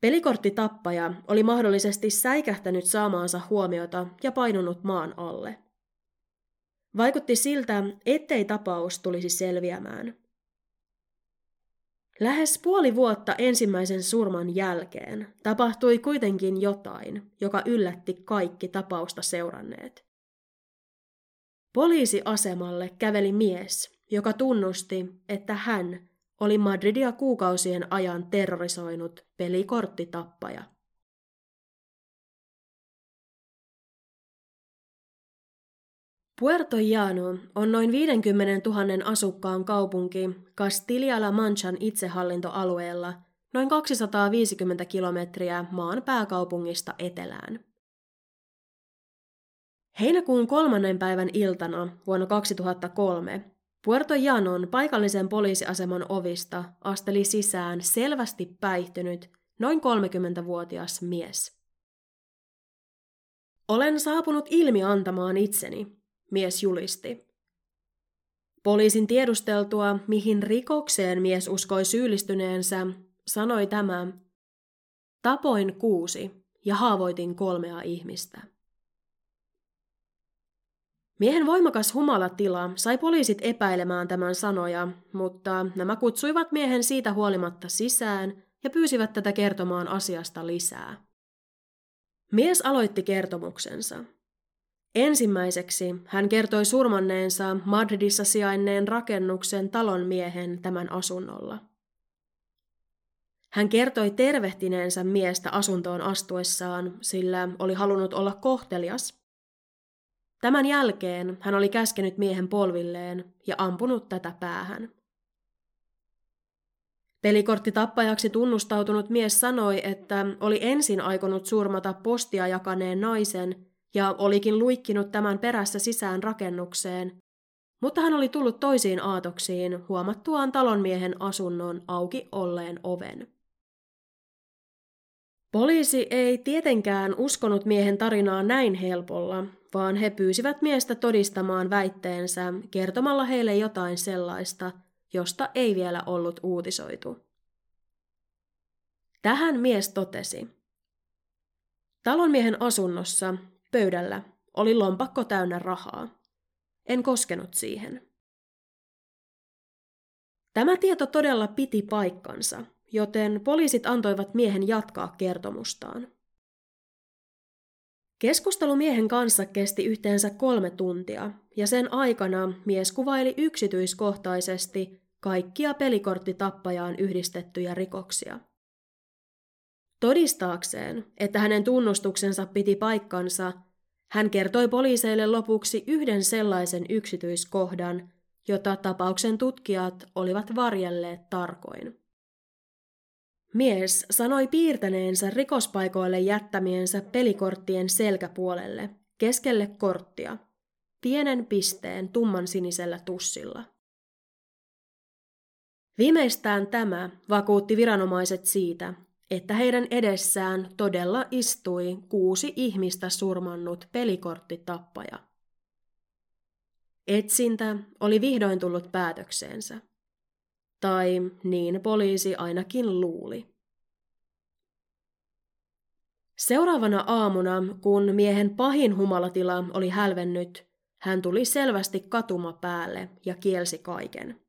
Pelikorttitappaja oli mahdollisesti säikähtänyt saamaansa huomiota ja painunut maan alle. Vaikutti siltä, ettei tapaus tulisi selviämään. Lähes puoli vuotta ensimmäisen surman jälkeen tapahtui kuitenkin jotain, joka yllätti kaikki tapausta seuranneet. Poliisiasemalle käveli mies, joka tunnusti, että hän oli Madridia kuukausien ajan terrorisoinut pelikorttitappaja. Puerto Llano on noin 50 000 asukkaan kaupunki Castilla-La Manchan itsehallintoalueella noin 250 kilometriä maan pääkaupungista etelään. Heinäkuun kolmannen päivän iltana vuonna 2003 Puerto Llanon paikallisen poliisiaseman ovista asteli sisään selvästi päihtynyt noin 30-vuotias mies. Olen saapunut ilmi antamaan itseni, mies julisti. Poliisin tiedusteltua, mihin rikokseen mies uskoi syyllistyneensä, sanoi tämä, tapoin kuusi ja haavoitin kolmea ihmistä. Miehen voimakas humalatila sai poliisit epäilemään tämän sanoja, mutta nämä kutsuivat miehen siitä huolimatta sisään ja pyysivät tätä kertomaan asiasta lisää. Mies aloitti kertomuksensa. Ensimmäiseksi hän kertoi surmanneensa Madridissa sijainneen rakennuksen talon miehen tämän asunnolla. Hän kertoi tervehtineensä miestä asuntoon astuessaan, sillä oli halunnut olla kohtelias. Tämän jälkeen hän oli käskenyt miehen polvilleen ja ampunut tätä päähän. Pelikortti tappajaksi tunnustautunut mies sanoi, että oli ensin aikonut surmata postia jakaneen naisen ja olikin luikkinut tämän perässä sisään rakennukseen, mutta hän oli tullut toisiin aatoksiin huomattuaan talonmiehen asunnon auki olleen oven. Poliisi ei tietenkään uskonut miehen tarinaa näin helpolla, vaan he pyysivät miestä todistamaan väitteensä kertomalla heille jotain sellaista, josta ei vielä ollut uutisoitu. Tähän mies totesi. Talonmiehen asunnossa Pöydällä oli lompakko täynnä rahaa. En koskenut siihen. Tämä tieto todella piti paikkansa, joten poliisit antoivat miehen jatkaa kertomustaan. Keskustelu miehen kanssa kesti yhteensä kolme tuntia, ja sen aikana mies kuvaili yksityiskohtaisesti kaikkia pelikorttitappajaan yhdistettyjä rikoksia. Todistaakseen, että hänen tunnustuksensa piti paikkansa, hän kertoi poliiseille lopuksi yhden sellaisen yksityiskohdan, jota tapauksen tutkijat olivat varjelleet tarkoin. Mies sanoi piirtäneensä rikospaikoille jättämiensä pelikorttien selkäpuolelle, keskelle korttia, pienen pisteen tumman sinisellä tussilla. Viimeistään tämä vakuutti viranomaiset siitä, että heidän edessään todella istui kuusi ihmistä surmannut pelikorttitappaja. Etsintä oli vihdoin tullut päätökseensä. Tai niin poliisi ainakin luuli. Seuraavana aamuna, kun miehen pahin humalatila oli hälvennyt, hän tuli selvästi katuma päälle ja kielsi kaiken.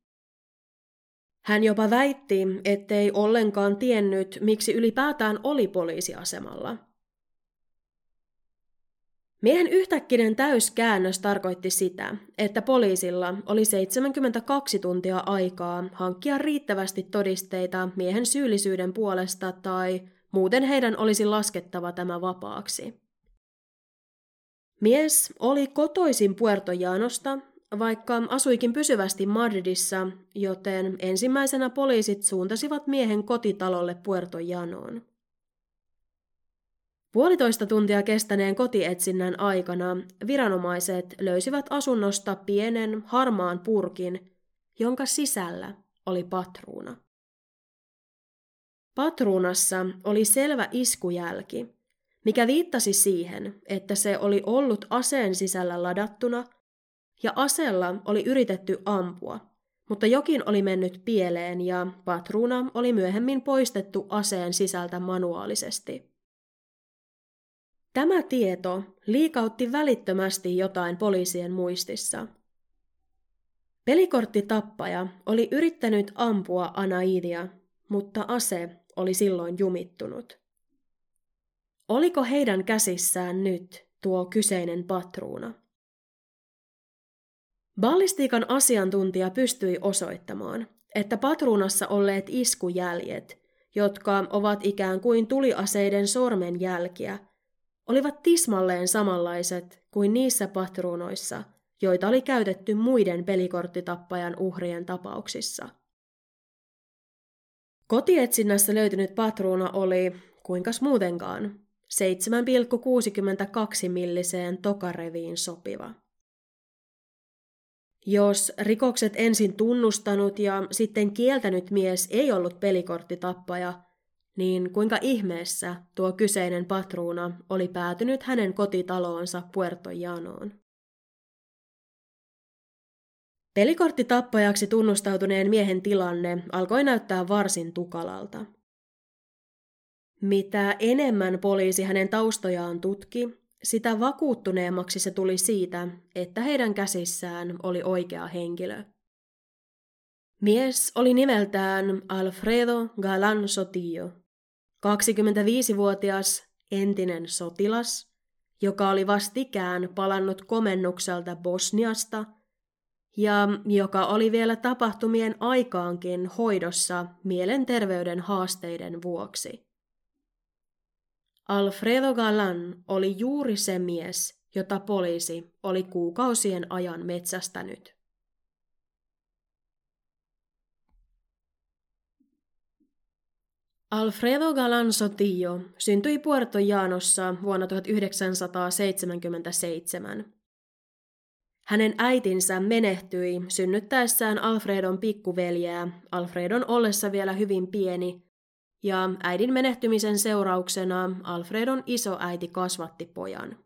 Hän jopa väitti, ettei ollenkaan tiennyt, miksi ylipäätään oli poliisiasemalla. Miehen yhtäkkinen täyskäännös tarkoitti sitä, että poliisilla oli 72 tuntia aikaa hankkia riittävästi todisteita miehen syyllisyyden puolesta tai muuten heidän olisi laskettava tämä vapaaksi. Mies oli kotoisin Puerto Janosta vaikka asuikin pysyvästi Madridissa, joten ensimmäisenä poliisit suuntasivat miehen kotitalolle Puerto Janoon. Puolitoista tuntia kestäneen kotietsinnän aikana viranomaiset löysivät asunnosta pienen harmaan purkin, jonka sisällä oli patruuna. Patruunassa oli selvä iskujälki, mikä viittasi siihen, että se oli ollut aseen sisällä ladattuna – ja asella oli yritetty ampua, mutta jokin oli mennyt pieleen ja patruuna oli myöhemmin poistettu aseen sisältä manuaalisesti. Tämä tieto liikautti välittömästi jotain poliisien muistissa. Pelikorttitappaja oli yrittänyt ampua Anaidia, mutta ase oli silloin jumittunut. Oliko heidän käsissään nyt tuo kyseinen patruuna? Ballistiikan asiantuntija pystyi osoittamaan, että patruunassa olleet iskujäljet, jotka ovat ikään kuin tuliaseiden sormenjälkiä, olivat tismalleen samanlaiset kuin niissä patruunoissa, joita oli käytetty muiden pelikorttitappajan uhrien tapauksissa. Kotietsinnässä löytynyt patruuna oli, kuinkas muutenkaan, 7,62 milliseen tokareviin sopiva. Jos rikokset ensin tunnustanut ja sitten kieltänyt mies ei ollut pelikorttitappaja, niin kuinka ihmeessä tuo kyseinen patruuna oli päätynyt hänen kotitaloonsa Puerto Janoon? Pelikorttitappajaksi tunnustautuneen miehen tilanne alkoi näyttää varsin tukalalta. Mitä enemmän poliisi hänen taustojaan tutki, sitä vakuuttuneemmaksi se tuli siitä, että heidän käsissään oli oikea henkilö. Mies oli nimeltään Alfredo Galan Sotillo, 25-vuotias entinen sotilas, joka oli vastikään palannut komennukselta Bosniasta ja joka oli vielä tapahtumien aikaankin hoidossa mielenterveyden haasteiden vuoksi. Alfredo Galan oli juuri se mies, jota poliisi oli kuukausien ajan metsästänyt. Alfredo Galan Sotillo syntyi Puerto Llanossa vuonna 1977. Hänen äitinsä menehtyi synnyttäessään Alfredon pikkuveljeä Alfredon ollessa vielä hyvin pieni ja äidin menehtymisen seurauksena Alfredon isoäiti kasvatti pojan.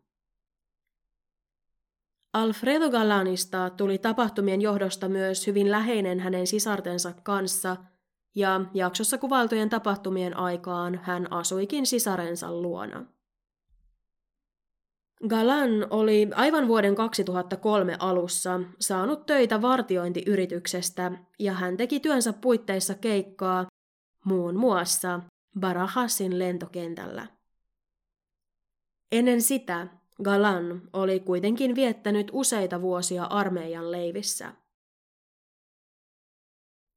Alfredo Galanista tuli tapahtumien johdosta myös hyvin läheinen hänen sisartensa kanssa, ja jaksossa kuvailtujen tapahtumien aikaan hän asuikin sisarensa luona. Galan oli aivan vuoden 2003 alussa saanut töitä vartiointiyrityksestä ja hän teki työnsä puitteissa keikkaa muun muassa Barajasin lentokentällä. Ennen sitä Galan oli kuitenkin viettänyt useita vuosia armeijan leivissä.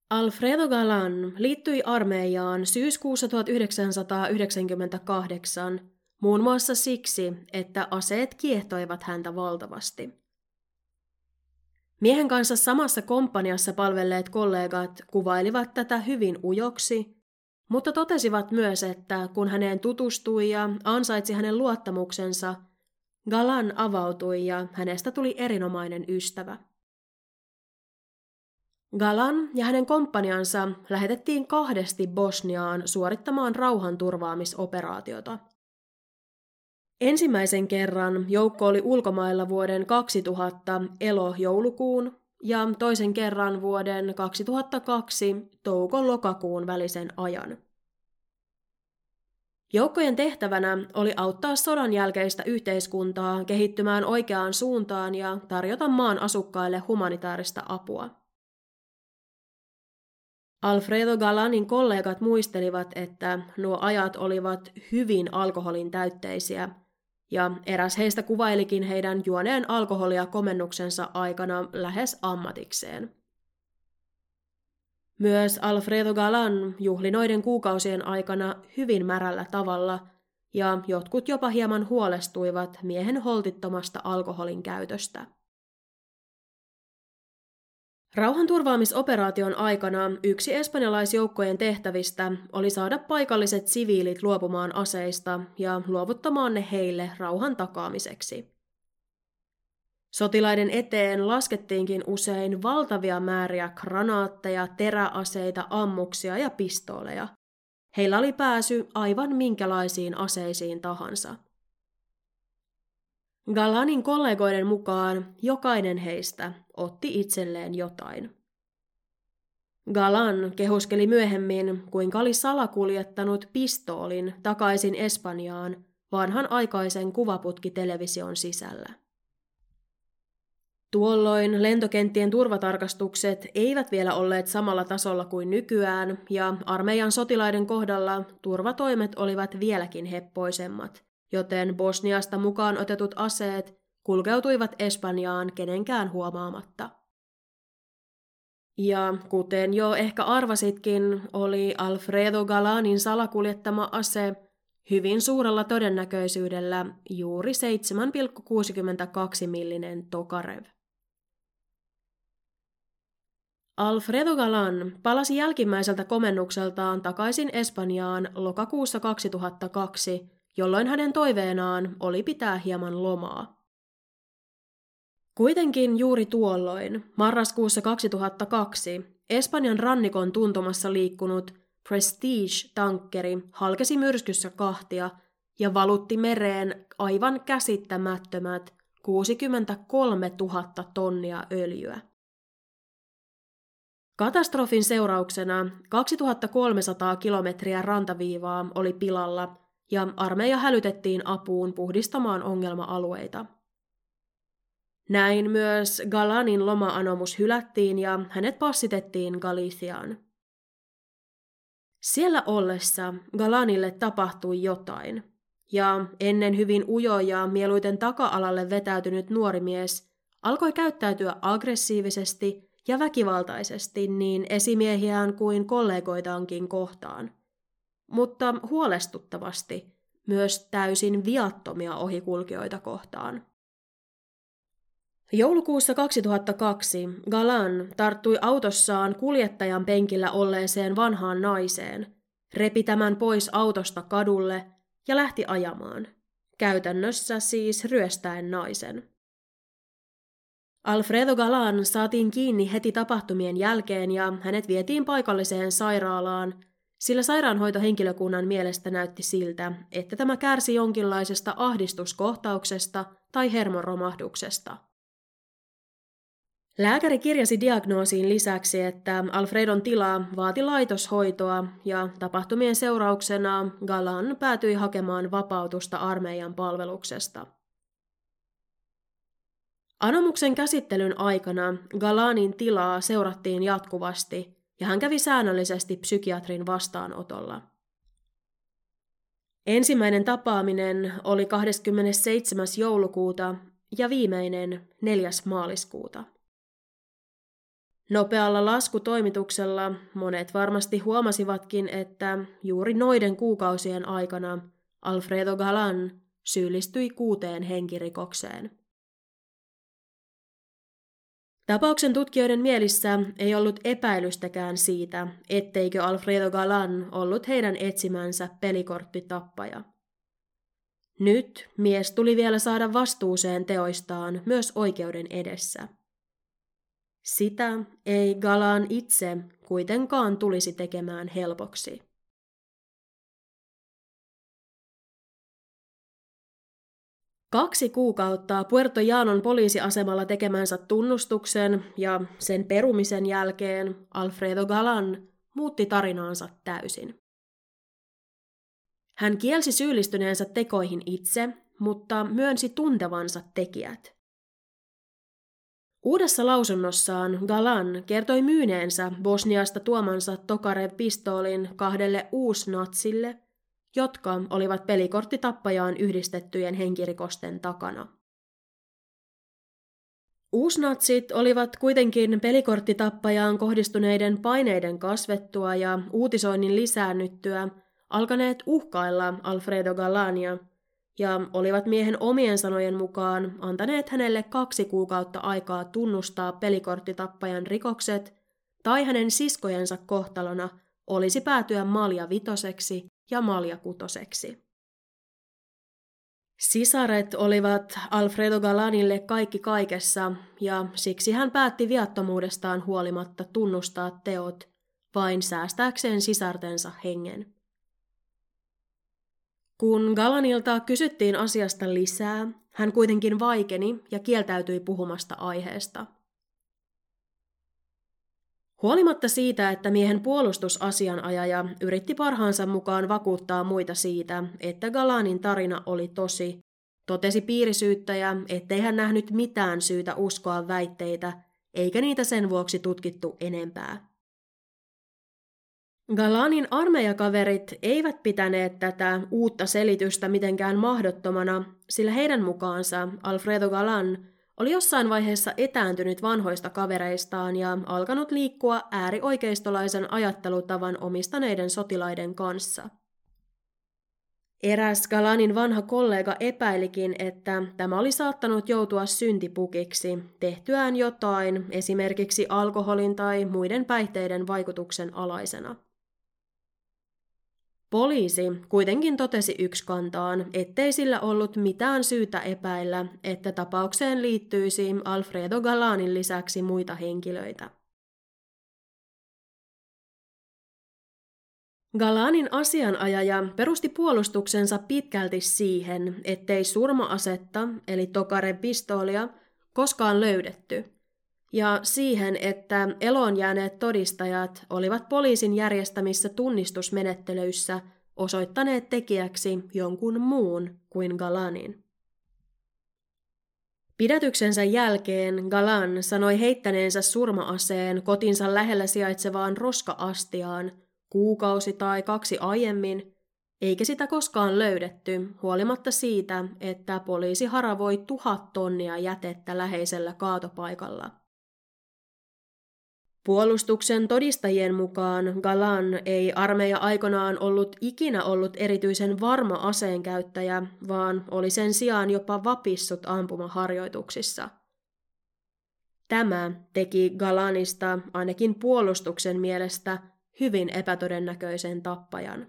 Alfredo Galan liittyi armeijaan syyskuussa 1998 muun muassa siksi, että aseet kiehtoivat häntä valtavasti. Miehen kanssa samassa komppaniassa palvelleet kollegat kuvailivat tätä hyvin ujoksi mutta totesivat myös, että kun häneen tutustui ja ansaitsi hänen luottamuksensa, Galan avautui ja hänestä tuli erinomainen ystävä. Galan ja hänen komppaniansa lähetettiin kahdesti Bosniaan suorittamaan rauhanturvaamisoperaatiota. Ensimmäisen kerran joukko oli ulkomailla vuoden 2000 elo-joulukuun ja toisen kerran vuoden 2002 touko-lokakuun välisen ajan. Joukkojen tehtävänä oli auttaa sodan jälkeistä yhteiskuntaa kehittymään oikeaan suuntaan ja tarjota maan asukkaille humanitaarista apua. Alfredo Galanin kollegat muistelivat, että nuo ajat olivat hyvin alkoholin täytteisiä – ja eräs heistä kuvailikin heidän juoneen alkoholia komennuksensa aikana lähes ammatikseen. Myös Alfredo Galan juhli noiden kuukausien aikana hyvin märällä tavalla, ja jotkut jopa hieman huolestuivat miehen holtittomasta alkoholin käytöstä. Rauhanturvaamisoperaation aikana yksi espanjalaisjoukkojen tehtävistä oli saada paikalliset siviilit luopumaan aseista ja luovuttamaan ne heille rauhan takaamiseksi. Sotilaiden eteen laskettiinkin usein valtavia määriä granaatteja, teräaseita, ammuksia ja pistooleja. Heillä oli pääsy aivan minkälaisiin aseisiin tahansa. Galanin kollegoiden mukaan jokainen heistä otti itselleen jotain. Galan kehuskeli myöhemmin, kuinka oli salakuljettanut pistoolin takaisin Espanjaan vanhan aikaisen kuvaputkitelevision sisällä. Tuolloin lentokenttien turvatarkastukset eivät vielä olleet samalla tasolla kuin nykyään, ja armeijan sotilaiden kohdalla turvatoimet olivat vieläkin heppoisemmat, joten Bosniasta mukaan otetut aseet kulkeutuivat Espanjaan kenenkään huomaamatta. Ja kuten jo ehkä arvasitkin, oli Alfredo Galanin salakuljettama ase hyvin suurella todennäköisyydellä juuri 7,62 millinen Tokarev. Alfredo Galan palasi jälkimmäiseltä komennukseltaan takaisin Espanjaan lokakuussa 2002, jolloin hänen toiveenaan oli pitää hieman lomaa. Kuitenkin juuri tuolloin, marraskuussa 2002, Espanjan rannikon tuntumassa liikkunut Prestige-tankkeri halkesi myrskyssä kahtia ja valutti mereen aivan käsittämättömät 63 000 tonnia öljyä. Katastrofin seurauksena 2300 kilometriä rantaviivaa oli pilalla ja armeija hälytettiin apuun puhdistamaan ongelma-alueita. Näin myös Galanin loma-anomus hylättiin ja hänet passitettiin Galiciaan. Siellä ollessa Galanille tapahtui jotain, ja ennen hyvin ujo ja mieluiten taka-alalle vetäytynyt nuori mies alkoi käyttäytyä aggressiivisesti ja väkivaltaisesti niin esimiehiään kuin kollegoitaankin kohtaan. Mutta huolestuttavasti myös täysin viattomia ohikulkijoita kohtaan. Joulukuussa 2002 Galan tarttui autossaan kuljettajan penkillä olleeseen vanhaan naiseen, repi tämän pois autosta kadulle ja lähti ajamaan. Käytännössä siis ryöstäen naisen. Alfredo Galan saatiin kiinni heti tapahtumien jälkeen ja hänet vietiin paikalliseen sairaalaan, sillä sairaanhoitohenkilökunnan mielestä näytti siltä, että tämä kärsi jonkinlaisesta ahdistuskohtauksesta tai hermoromahduksesta. Lääkäri kirjasi diagnoosiin lisäksi, että Alfredon tila vaati laitoshoitoa ja tapahtumien seurauksena Galan päätyi hakemaan vapautusta armeijan palveluksesta. Anomuksen käsittelyn aikana Galanin tilaa seurattiin jatkuvasti ja hän kävi säännöllisesti psykiatrin vastaanotolla. Ensimmäinen tapaaminen oli 27. joulukuuta ja viimeinen 4. maaliskuuta. Nopealla laskutoimituksella monet varmasti huomasivatkin, että juuri noiden kuukausien aikana Alfredo Galan syyllistyi kuuteen henkirikokseen. Tapauksen tutkijoiden mielissä ei ollut epäilystäkään siitä, etteikö Alfredo Galan ollut heidän etsimänsä pelikorttitappaja. Nyt mies tuli vielä saada vastuuseen teoistaan myös oikeuden edessä. Sitä ei Galan itse kuitenkaan tulisi tekemään helpoksi. Kaksi kuukautta Puerto Jaanon poliisiasemalla tekemänsä tunnustuksen ja sen perumisen jälkeen Alfredo Galan muutti tarinaansa täysin. Hän kielsi syyllistyneensä tekoihin itse, mutta myönsi tuntevansa tekijät. Uudessa lausunnossaan Galan kertoi myyneensä Bosniasta tuomansa Tokarev-pistoolin kahdelle uusnatsille, jotka olivat pelikorttitappajaan yhdistettyjen henkirikosten takana. Uusnatsit olivat kuitenkin pelikorttitappajaan kohdistuneiden paineiden kasvettua ja uutisoinnin lisäännyttyä alkaneet uhkailla Alfredo Galania – ja olivat miehen omien sanojen mukaan antaneet hänelle kaksi kuukautta aikaa tunnustaa pelikorttitappajan rikokset, tai hänen siskojensa kohtalona olisi päätyä malja vitoseksi ja malja kutoseksi. Sisaret olivat Alfredo Galanille kaikki kaikessa, ja siksi hän päätti viattomuudestaan huolimatta tunnustaa teot, vain säästääkseen sisartensa hengen. Kun Galanilta kysyttiin asiasta lisää, hän kuitenkin vaikeni ja kieltäytyi puhumasta aiheesta. Huolimatta siitä, että miehen puolustusasianajaja yritti parhaansa mukaan vakuuttaa muita siitä, että Galanin tarina oli tosi, totesi piirisyyttäjä, ettei hän nähnyt mitään syytä uskoa väitteitä, eikä niitä sen vuoksi tutkittu enempää. Galanin armeijakaverit eivät pitäneet tätä uutta selitystä mitenkään mahdottomana, sillä heidän mukaansa Alfredo Galan oli jossain vaiheessa etääntynyt vanhoista kavereistaan ja alkanut liikkua äärioikeistolaisen ajattelutavan omistaneiden sotilaiden kanssa. Eräs Galanin vanha kollega epäilikin, että tämä oli saattanut joutua syntipukiksi tehtyään jotain esimerkiksi alkoholin tai muiden päihteiden vaikutuksen alaisena. Poliisi kuitenkin totesi yksikantaan, ettei sillä ollut mitään syytä epäillä, että tapaukseen liittyisi Alfredo Galanin lisäksi muita henkilöitä. Galanin asianajaja perusti puolustuksensa pitkälti siihen, ettei surma-asetta, eli tokare-pistoolia, koskaan löydetty – ja siihen, että eloon jääneet todistajat olivat poliisin järjestämissä tunnistusmenettelyissä osoittaneet tekijäksi jonkun muun kuin Galanin. Pidätyksensä jälkeen Galan sanoi heittäneensä surmaaseen kotinsa lähellä sijaitsevaan roska-astiaan kuukausi tai kaksi aiemmin, eikä sitä koskaan löydetty, huolimatta siitä, että poliisi haravoi tuhat tonnia jätettä läheisellä kaatopaikalla – Puolustuksen todistajien mukaan Galan ei armeija aikanaan ollut ikinä ollut erityisen varma aseenkäyttäjä, vaan oli sen sijaan jopa vapissut ampumaharjoituksissa. Tämä teki Galanista ainakin puolustuksen mielestä hyvin epätodennäköisen tappajan.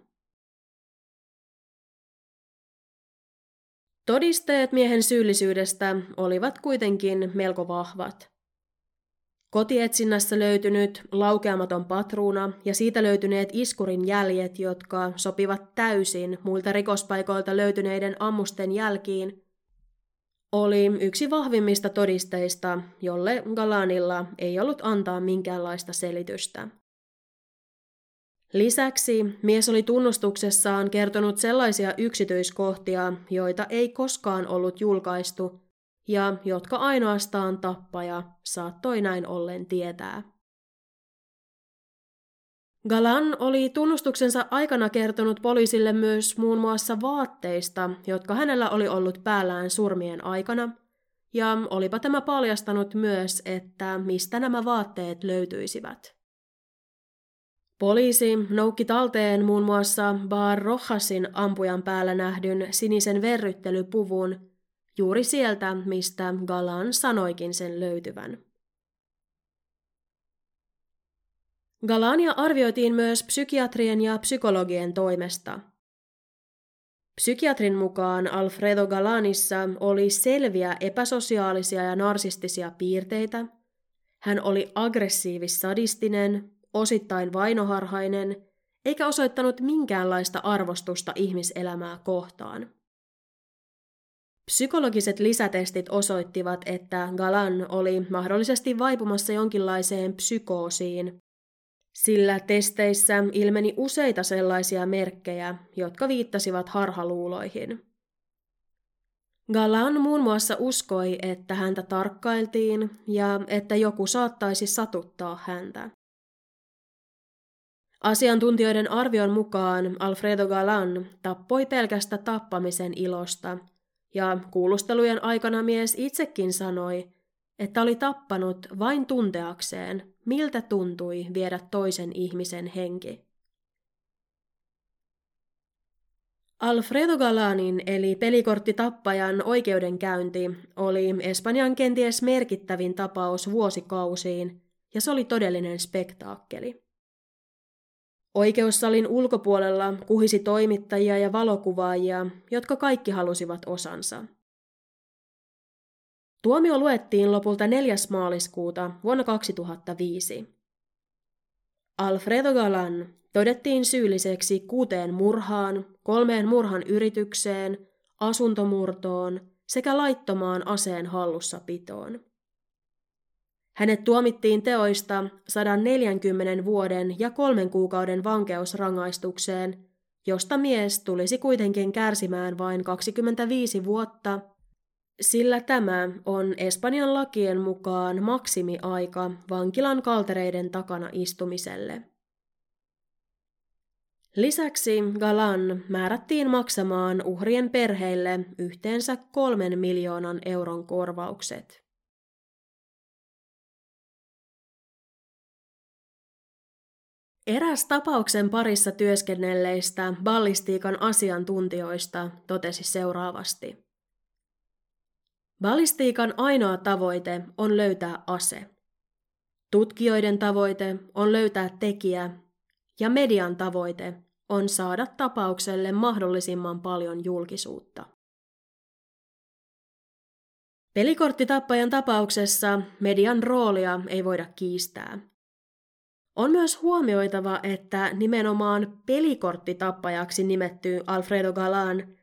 Todisteet miehen syyllisyydestä olivat kuitenkin melko vahvat – Kotietsinnässä löytynyt laukeamaton patruuna ja siitä löytyneet iskurin jäljet, jotka sopivat täysin muilta rikospaikoilta löytyneiden ammusten jälkiin, oli yksi vahvimmista todisteista, jolle Galanilla ei ollut antaa minkäänlaista selitystä. Lisäksi mies oli tunnustuksessaan kertonut sellaisia yksityiskohtia, joita ei koskaan ollut julkaistu ja jotka ainoastaan tappaja saattoi näin ollen tietää. Galan oli tunnustuksensa aikana kertonut poliisille myös muun muassa vaatteista, jotka hänellä oli ollut päällään surmien aikana, ja olipa tämä paljastanut myös, että mistä nämä vaatteet löytyisivät. Poliisi noukki talteen muun muassa Bar Rojasin ampujan päällä nähdyn sinisen verryttelypuvun, juuri sieltä, mistä Galan sanoikin sen löytyvän. Galania arvioitiin myös psykiatrien ja psykologien toimesta. Psykiatrin mukaan Alfredo Galanissa oli selviä epäsosiaalisia ja narsistisia piirteitä. Hän oli aggressiivis-sadistinen, osittain vainoharhainen, eikä osoittanut minkäänlaista arvostusta ihmiselämää kohtaan. Psykologiset lisätestit osoittivat, että Galan oli mahdollisesti vaipumassa jonkinlaiseen psykoosiin, sillä testeissä ilmeni useita sellaisia merkkejä, jotka viittasivat harhaluuloihin. Galan muun muassa uskoi, että häntä tarkkailtiin ja että joku saattaisi satuttaa häntä. Asiantuntijoiden arvion mukaan Alfredo Galan tappoi pelkästä tappamisen ilosta – ja kuulustelujen aikana mies itsekin sanoi, että oli tappanut vain tunteakseen, miltä tuntui viedä toisen ihmisen henki. Alfredo Galanin eli pelikorttitappajan oikeudenkäynti oli Espanjan kenties merkittävin tapaus vuosikausiin, ja se oli todellinen spektaakkeli. Oikeussalin ulkopuolella kuhisi toimittajia ja valokuvaajia, jotka kaikki halusivat osansa. Tuomio luettiin lopulta 4. maaliskuuta vuonna 2005. Alfredo Galan todettiin syylliseksi kuuteen murhaan, kolmeen murhan yritykseen, asuntomurtoon sekä laittomaan aseen hallussapitoon. Hänet tuomittiin teoista 140 vuoden ja kolmen kuukauden vankeusrangaistukseen, josta mies tulisi kuitenkin kärsimään vain 25 vuotta, sillä tämä on Espanjan lakien mukaan maksimiaika vankilan kaltereiden takana istumiselle. Lisäksi Galan määrättiin maksamaan uhrien perheille yhteensä kolmen miljoonan euron korvaukset. Eräs tapauksen parissa työskennelleistä ballistiikan asiantuntijoista totesi seuraavasti. Ballistiikan ainoa tavoite on löytää ase. Tutkijoiden tavoite on löytää tekijä ja median tavoite on saada tapaukselle mahdollisimman paljon julkisuutta. Pelikorttitappajan tapauksessa median roolia ei voida kiistää. On myös huomioitava, että nimenomaan pelikorttitappajaksi nimetty Alfredo Galan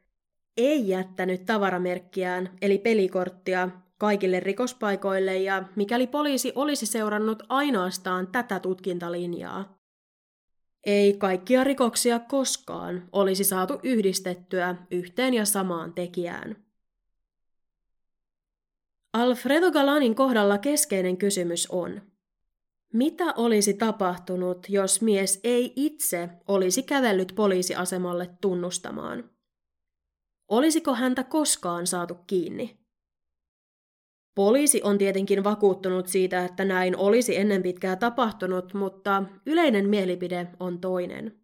ei jättänyt tavaramerkkiään eli pelikorttia kaikille rikospaikoille ja mikäli poliisi olisi seurannut ainoastaan tätä tutkintalinjaa, ei kaikkia rikoksia koskaan olisi saatu yhdistettyä yhteen ja samaan tekijään. Alfredo Galanin kohdalla keskeinen kysymys on, mitä olisi tapahtunut, jos mies ei itse olisi kävellyt poliisiasemalle tunnustamaan? Olisiko häntä koskaan saatu kiinni? Poliisi on tietenkin vakuuttunut siitä, että näin olisi ennen pitkää tapahtunut, mutta yleinen mielipide on toinen.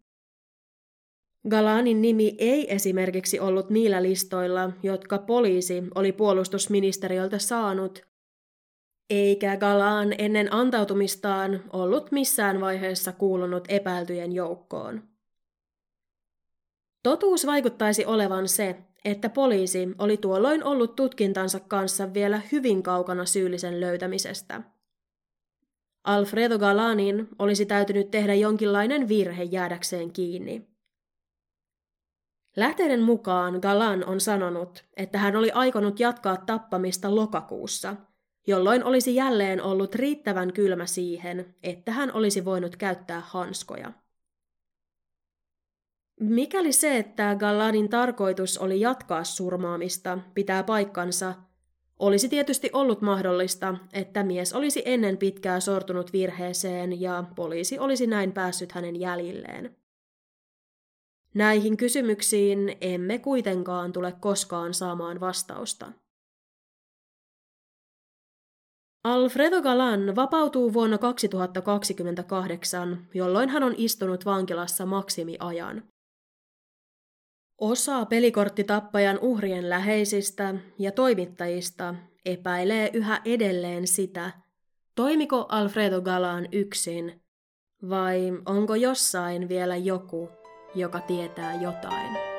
Galanin nimi ei esimerkiksi ollut niillä listoilla, jotka poliisi oli puolustusministeriöltä saanut, eikä Galan ennen antautumistaan ollut missään vaiheessa kuulunut epäiltyjen joukkoon. Totuus vaikuttaisi olevan se, että poliisi oli tuolloin ollut tutkintansa kanssa vielä hyvin kaukana syyllisen löytämisestä. Alfredo Galanin olisi täytynyt tehdä jonkinlainen virhe jäädäkseen kiinni. Lähteiden mukaan Galan on sanonut, että hän oli aikonut jatkaa tappamista lokakuussa, jolloin olisi jälleen ollut riittävän kylmä siihen, että hän olisi voinut käyttää hanskoja. Mikäli se, että Gallanin tarkoitus oli jatkaa surmaamista, pitää paikkansa, olisi tietysti ollut mahdollista, että mies olisi ennen pitkää sortunut virheeseen ja poliisi olisi näin päässyt hänen jäljilleen. Näihin kysymyksiin emme kuitenkaan tule koskaan saamaan vastausta. Alfredo Galan vapautuu vuonna 2028, jolloin hän on istunut vankilassa maksimiajan. Osa pelikorttitappajan uhrien läheisistä ja toimittajista epäilee yhä edelleen sitä, toimiko Alfredo Galan yksin vai onko jossain vielä joku, joka tietää jotain.